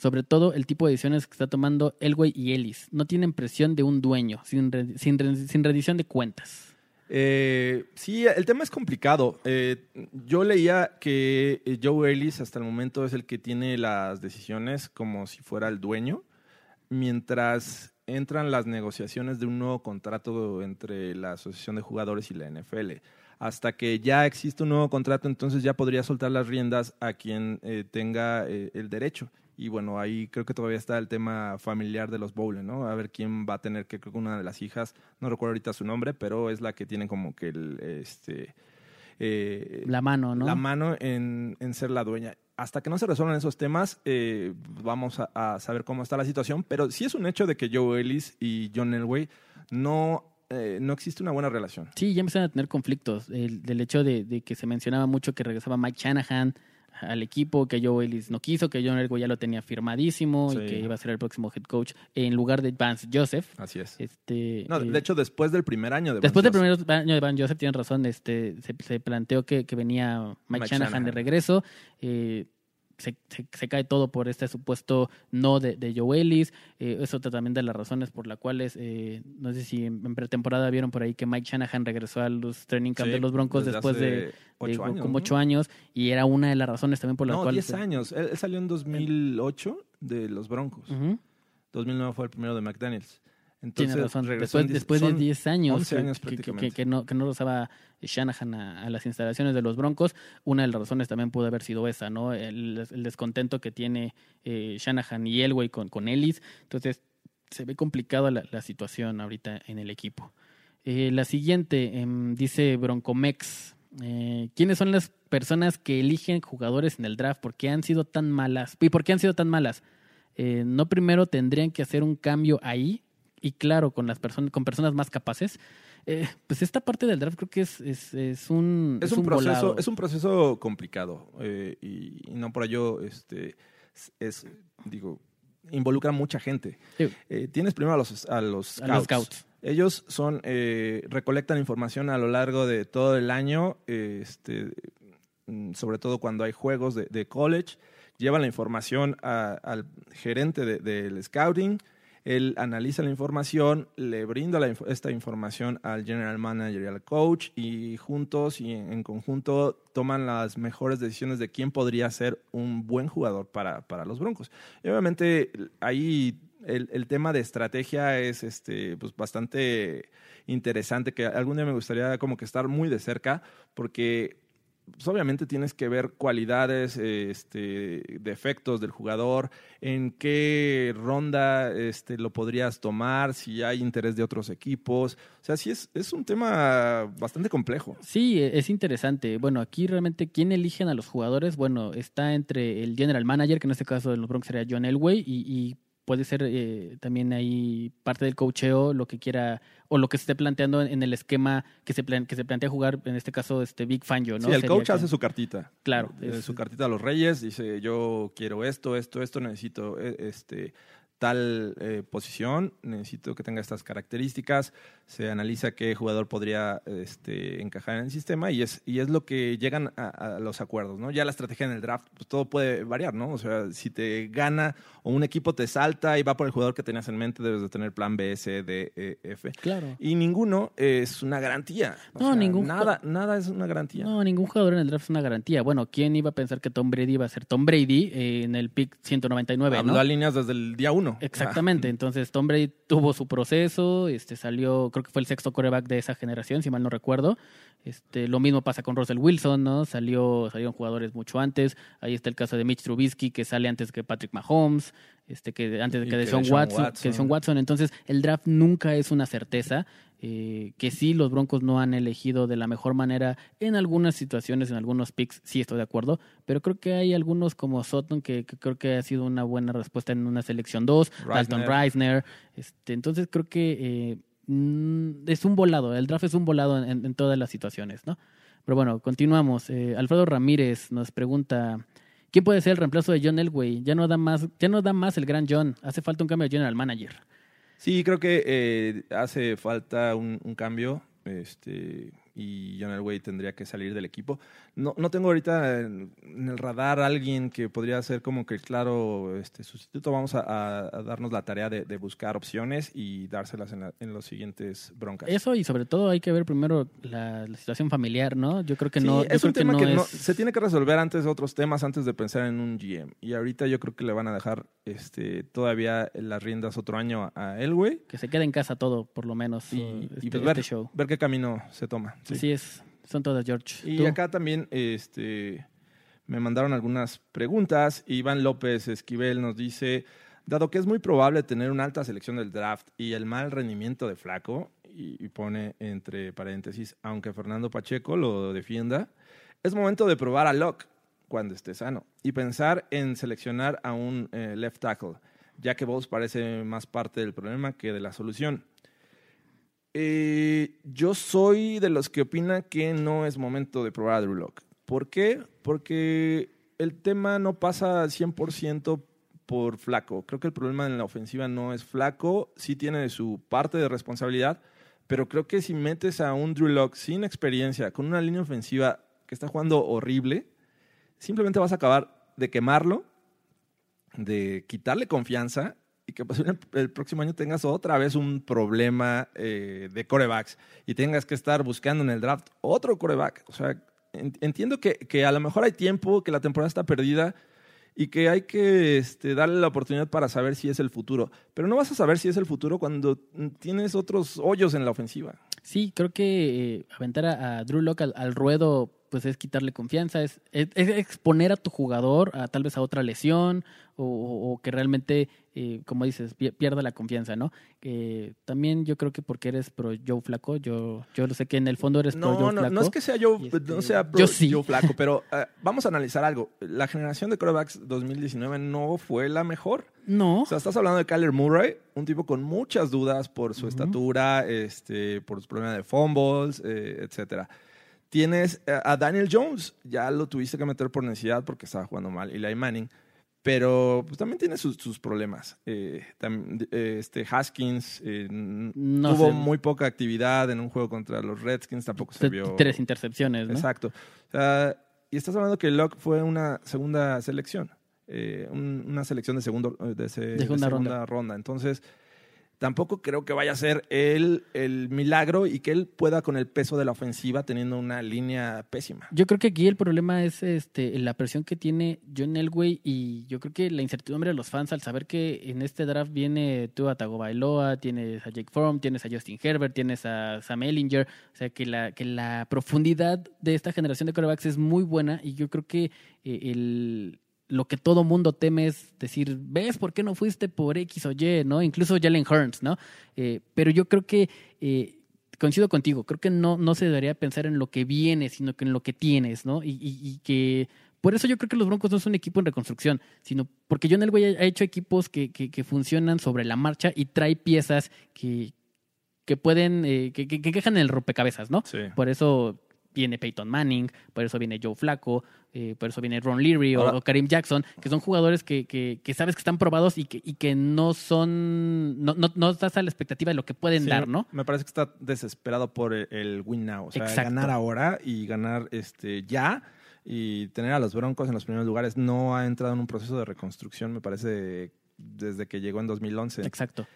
Sobre todo el tipo de decisiones que está tomando Elway y Ellis. No tienen presión de un dueño, sin, sin, re- sin rendición de cuentas. Eh, sí, el tema es complicado. Eh, yo leía que eh, Joe Ellis hasta el momento es el que tiene las decisiones como si fuera el dueño, mientras entran las negociaciones de un nuevo contrato entre la Asociación de Jugadores y la NFL. Hasta que ya existe un nuevo contrato, entonces ya podría soltar las riendas a quien eh, tenga el derecho. Y bueno, ahí creo que todavía está el tema familiar de los Bowlen, ¿no? A ver quién va a tener, que creo que una de las hijas, no recuerdo ahorita su nombre, pero es la que tiene como que el, este, eh, La mano, ¿no? la mano en, en ser la dueña. Hasta que no se resuelvan esos temas, eh, vamos a, a saber cómo está la situación. Pero sí es un hecho de que Joe Ellis y John Elway no, eh, no existe una buena relación. Sí, ya empezaron a tener conflictos. El, del hecho de, de que se mencionaba mucho que regresaba Mike Shanahan al equipo, que Joe Ellis no quiso, que John Elway ya lo tenía firmadísimo Sí. y que iba a ser el próximo head coach en lugar de Vance Joseph. Así es. Este, No, eh, de hecho, después del primer año de después del Van Joseph. primer año de Van Joseph, tienen razón, este, se, se planteó que, que venía Mike, Mike Shanahan, Shanahan. de regreso. eh, se, se- se cae todo por este supuesto no de, de Joe Ellis. Eh, es otra también de las razones por las cuales, eh, no sé si en, en pretemporada vieron por ahí que Mike Shanahan regresó a los training camp Sí, de los Broncos después de, ocho de años, como ¿no? ocho años y era una de las razones también por las No, cuales... 10 años. Él, él salió en 2008 de los Broncos. Ujú, 2009 fue el primero de McDaniels. Tiene razón. Después, de son 10 años, 11 años que, que- que, no, que no rozaba Shanahan a, a las instalaciones de los Broncos, una de las razones también pudo haber sido esa, ¿no? El, el descontento que tiene eh, Shanahan y Elway con, con Ellis. Entonces, se ve complicada la, la situación ahorita en el equipo. Eh, la siguiente, em, dice Broncomex. eh, ¿Quiénes son las personas que eligen jugadores en el draft? ¿Por qué han sido tan malas? ¿Y por qué han sido tan malas? ¿No primero tendrían que hacer un cambio ahí? Y claro, con las personas, con personas más capaces. Eh, pues esta parte del draft creo que es, es, es un, es un, proceso, volado. es un proceso complicado eh, y, y no por ello este, es, digo, involucra mucha gente. Sí. Eh, tienes primero a los, a los A los scouts. Ellos son, eh, recolectan información a lo largo de todo el año, este, mm, sobre todo cuando hay juegos de, de college, llevan la información a- al gerente de- del scouting, él analiza la información, le brinda esta información al general manager y al coach y juntos y en conjunto toman las mejores decisiones de quién podría ser un buen jugador para, para los Broncos. Y obviamente ahí el, el tema de estrategia es este, pues bastante interesante, que algún día me gustaría como que estar muy de cerca porque pues, obviamente tienes que ver cualidades, este, defectos del jugador, en qué ronda este, lo podrías tomar, si hay interés de otros equipos. O sea, sí es, un tema bastante complejo. Sí, e- es interesante. Bueno, aquí realmente, ¿quién eligen a los jugadores? Bueno, está entre el general manager, que en este caso de los Broncos sería John Elway, y puede ser eh, también ahí parte del cocheo, lo que quiera, o lo que se esté planteando en el esquema que se, plan- que se plantea jugar, en este caso, este Big Fangio, ¿no? sí, el Sería coach que- hace su cartita. Claro, Eh, es- su cartita a los reyes, dice yo quiero esto, esto, esto, necesito eh, este tal eh, posición, necesito que tenga estas características, se analiza qué jugador podría este, encajar en el sistema y es, y es lo que llegan a, a los acuerdos, ¿no? Ya la estrategia en el draft, pues todo puede variar, ¿no? O sea, si te gana o un equipo te salta y va por el jugador que tenías en mente, debes de tener plan B, C, D, E, F. Claro. Y ninguno es una garantía. O No, sea, ningún Nada, nada es una garantía. No, ningún jugador en el draft es una garantía. Bueno, ¿quién iba a pensar que Tom Brady iba a ser Tom Brady eh, en el pick 199, Habló no? a líneas desde el día Exactamente. Entonces, Tom Brady tuvo su proceso, este salió, creo que fue el sexto coreback de esa generación, si mal no recuerdo. Este, lo mismo pasa con Russell Wilson, ¿no? Salió, salieron jugadores mucho antes. Ahí está el caso de Mitch Trubisky, que sale antes que Patrick Mahomes, este, que antes de que que Watson, Watson. que Watson. Entonces, el draft nunca es una certeza. eh, que sí, los Broncos no han elegido de la mejor manera en algunas situaciones, en algunos picks, sí estoy de acuerdo, pero creo que hay algunos como Sutton que, que creo que ha sido una buena respuesta en una selección 2, Dalton Reisner. Este, entonces creo que eh, es un volado, el draft es un volado en, en todas las situaciones, ¿no? Pero bueno, continuamos. Eh, Alfredo Ramírez nos pregunta, ¿quién puede ser el reemplazo de John Elway? Ya no da más, ya no da más el gran John, hace falta un cambio de general manager. Sí, creo que eh, hace falta un, un cambio. Este, y John Elway tendría que salir del equipo. No, no tengo ahorita en, en el radar alguien que podría ser como que claro este, sustituto. Vamos a, a- a darnos la tarea de, de buscar opciones y dárselas en, la- en los siguientes broncas. Eso y sobre todo hay que ver primero la, la situación familiar, ¿no? Yo creo que Sí, no, es un tema que que, no no- es- se tiene que resolver antes de otros temas, antes de pensar en un GM. Y ahorita yo creo que le van a dejar este, todavía las riendas otro año a, Elway. que se quede en casa todo, por lo menos, Y, uh, y este, pues ver, este show. ver qué camino se toma. Sí. Así es, son todas, George. Y ¿Tú? acá también este, me mandaron algunas preguntas. Iván López Esquivel nos dice, dado que es muy probable tener una alta selección del draft y el mal rendimiento de Flaco, y, y pone entre paréntesis, aunque Fernando Pacheco lo defienda, es momento de probar a Locke cuando esté sano y pensar en seleccionar a un eh, left tackle, ya que Bowles parece más parte del problema que de la solución. Eh, yo soy de los que opina que no es momento de probar a Drew Lock. ¿Por qué? Porque el tema no pasa 100% por flaco. Creo que el problema en la ofensiva no es flaco, sí tiene su parte de responsabilidad, pero creo que si metes a un Drew Lock sin experiencia, con una línea ofensiva que está jugando horrible, simplemente vas a acabar de quemarlo, de quitarle confianza y que posiblemente el próximo año tengas otra vez un problema eh, de corebacks y tengas que estar buscando en el draft otro coreback. O sea, en- entiendo que, que a lo mejor hay tiempo, que la temporada está perdida y que hay que este, darle la oportunidad para saber si es el futuro. Pero no vas a saber si es el futuro cuando tienes otros hoyos en la ofensiva. Sí, creo que eh, aventar a, Drew Lock al, al ruedo pues es quitarle confianza, es, es- es exponer a tu jugador a tal vez a otra lesión o, o- o que realmente, eh, como dices, pi- pierda la confianza, ¿no? Eh, también yo creo que porque eres pro Joe Flaco, yo, yo lo sé que en el fondo eres pro No, Joe no, Flaco. no es que sea yo, Y este, no sea pro yo sí. Joe Flaco, pero eh, vamos a analizar algo. La generación de corebacks 2019 no fue la mejor. No, O sea, estás hablando de Kyler Murray, un tipo con muchas dudas por su estatura, este, por su problema de fumbles, eh, etcétera. Tienes a Daniel Jones, ya lo tuviste que meter por necesidad porque estaba jugando mal, Eli Manning, pero pues, también tiene sus, sus problemas. Eh, eh, este Haskins eh, No tuvo sé. muy poca actividad en un juego contra los Redskins, tampoco se vio. tres intercepciones, ¿no? Exacto. Y estás hablando que Locke fue una segunda selección, un- una selección de, segundo, de, se- de segunda segunda ronda. Entonces, tampoco creo que vaya a ser él el milagro y que él pueda con el peso de la ofensiva teniendo una línea pésima. Yo creo que aquí el problema es este la presión que tiene John Elway y yo creo que la incertidumbre de los fans al saber que en este draft viene Tua Tagovailoa, tienes a Jake Fromm, tienes a Justin Herbert, tienes a Sam Ellinger, o sea que la que la profundidad de esta generación de quarterbacks es muy buena y yo creo que eh, el lo que todo mundo teme es decir, ¿ves por qué no fuiste por X o Y? ¿no? Incluso Jalen Hurts, ¿no? Eh, pero yo creo que eh, coincido contigo, creo que no, no se debería pensar en lo que viene, sino que en lo que tienes, ¿no? Y, y- y que por eso yo creo que los Broncos no son un equipo en reconstrucción, sino porque John Elway ha hecho equipos que, que, que funcionan sobre la marcha y trae piezas que, que pueden, eh, que, que, que quejan en el rompecabezas, ¿no? Sí. Por eso viene Peyton Manning, por eso viene Joe Flacco, eh, por eso viene Ron Leary o, Karim Jackson, que son jugadores que, que, que sabes que están probados y que, y que no son, no, no, no estás a la expectativa de lo que pueden Sí, dar, ¿no? Me parece que está desesperado por el, el win now. O sea, Exacto. ganar ahora y ganar este ya y tener a los Broncos en los primeros lugares. No ha entrado en un proceso de reconstrucción, me parece, desde que llegó en 2011. Exacto.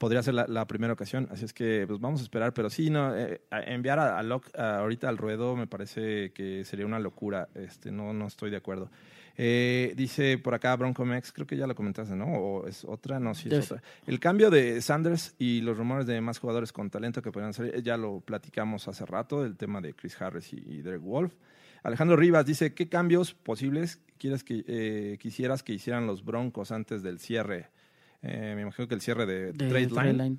Podría ser la, la primera ocasión. Así es que pues vamos a esperar. Pero sí, no, eh, enviar a, a Locke a- ahorita al ruedo me parece que sería una locura. Este, no, no estoy de acuerdo. Eh, dice por acá Bronco Mex, creo que ya lo comentaste, ¿no? ¿O es otra? No, sí es otra. El cambio de Sanders y los rumores de más jugadores con talento que podrían salir, ya lo platicamos hace rato, el tema de Chris Harris y, y Derek Wolf. Alejandro Rivas dice, ¿qué cambios posibles quieres que, eh, quisieras que hicieran los Broncos antes del cierre? Eh, me imagino que el cierre de, De trade line. line.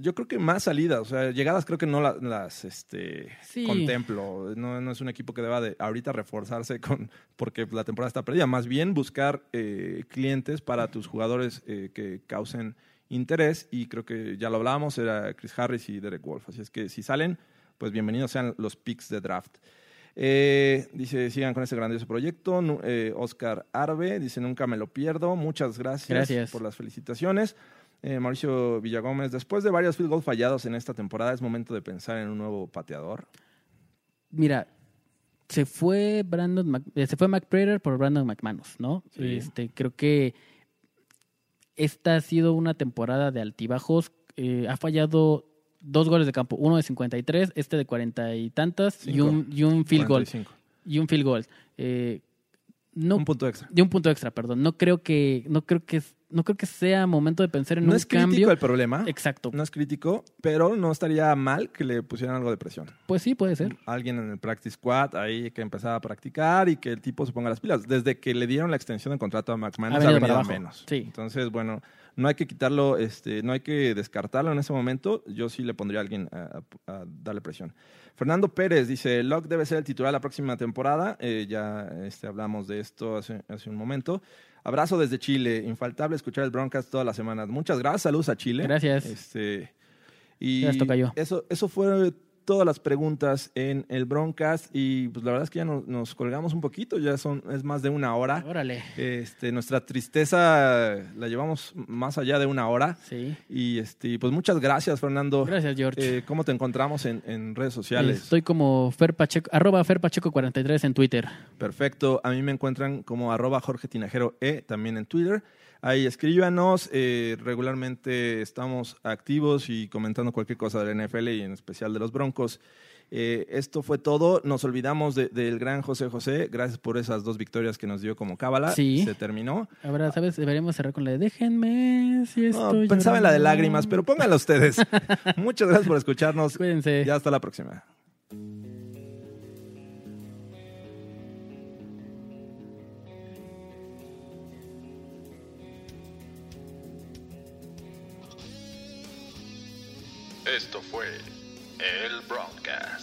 Yo creo que más salidas, o sea, llegadas creo que no la- las este, Sí. contemplo. No, no es un equipo que deba de ahorita reforzarse con porque la temporada está perdida. Más bien buscar eh, clientes para tus jugadores eh, que causen interés y creo que ya lo hablábamos, era Chris Harris y Derek Wolf. Así es que si salen, pues bienvenidos sean los picks de draft. Eh, dice, sigan con este grandioso proyecto. Eh, Oscar Arbe dice, nunca me lo pierdo. Muchas gracias, Gracias. por las felicitaciones. Eh, Mauricio Villagómez, después de varios field goals fallados en esta temporada, es momento de pensar en un nuevo pateador. Mira, se fue Brandon Mac- eh, se fue Mac Prater por Brandon McManus, ¿no? Sí. Este, creo que esta ha sido una temporada de altibajos. Eh, ha fallado dos goles de campo, uno de 53, este de cuarenta y tantas y un, y un field goal. 45. Y un field goal. Eh, no, Un punto extra. de un punto extra, perdón. No creo que, no creo que, no creo que sea momento de pensar en No un es crítico cambio. el problema. Exacto. No es crítico, pero no estaría mal que le pusieran algo de presión. Pues sí, puede ser. Alguien en el practice squad ahí que empezaba a practicar y que el tipo se ponga las pilas. Desde que le dieron la extensión de contrato a Max Manus, Ha ha venido venido para a abajo. menos. Sí. Entonces, bueno, no hay que quitarlo, este, no hay que descartarlo en ese momento. Yo sí le pondría a alguien a, darle presión. Fernando Pérez dice, Locke debe ser el titular la próxima temporada. Eh, ya este, hablamos de esto hace, hace un momento. Abrazo desde Chile. Infaltable escuchar el Broncast todas las semanas. Muchas gracias. Saludos a Chile. Gracias. Este, y Gracias, tocayo. eso, eso fue todas las preguntas en el Broncast. Y pues la verdad es que ya nos, nos colgamos un poquito. Ya son, es más de una hora. Órale. Este, nuestra tristeza la llevamos más allá de una hora. Sí. Y este, pues muchas gracias, Fernando. Gracias, George. Eh, ¿Cómo te encontramos en, en redes sociales? Estoy como Fer Pacheco, arroba Fer Pacheco 43 en Twitter. Perfecto. A mí me encuentran como arroba Jorge Tinajero E, también en Twitter. Ahí escríbanos. eh, regularmente estamos activos y comentando cualquier cosa de la NFL y en especial de los Broncos. Eh, esto fue todo. Nos olvidamos de- del gran José José. Gracias por esas dos victorias que nos dio como cábala. Sí. Se terminó. Ahora, ¿sabes? Deberíamos cerrar con la de déjenme si No, estoy pensaba en la de llorando". lágrimas, pero pónganla ustedes. (laughs) Muchas gracias por escucharnos. Cuídense. Ya hasta la próxima. Esto fue el Broadcast.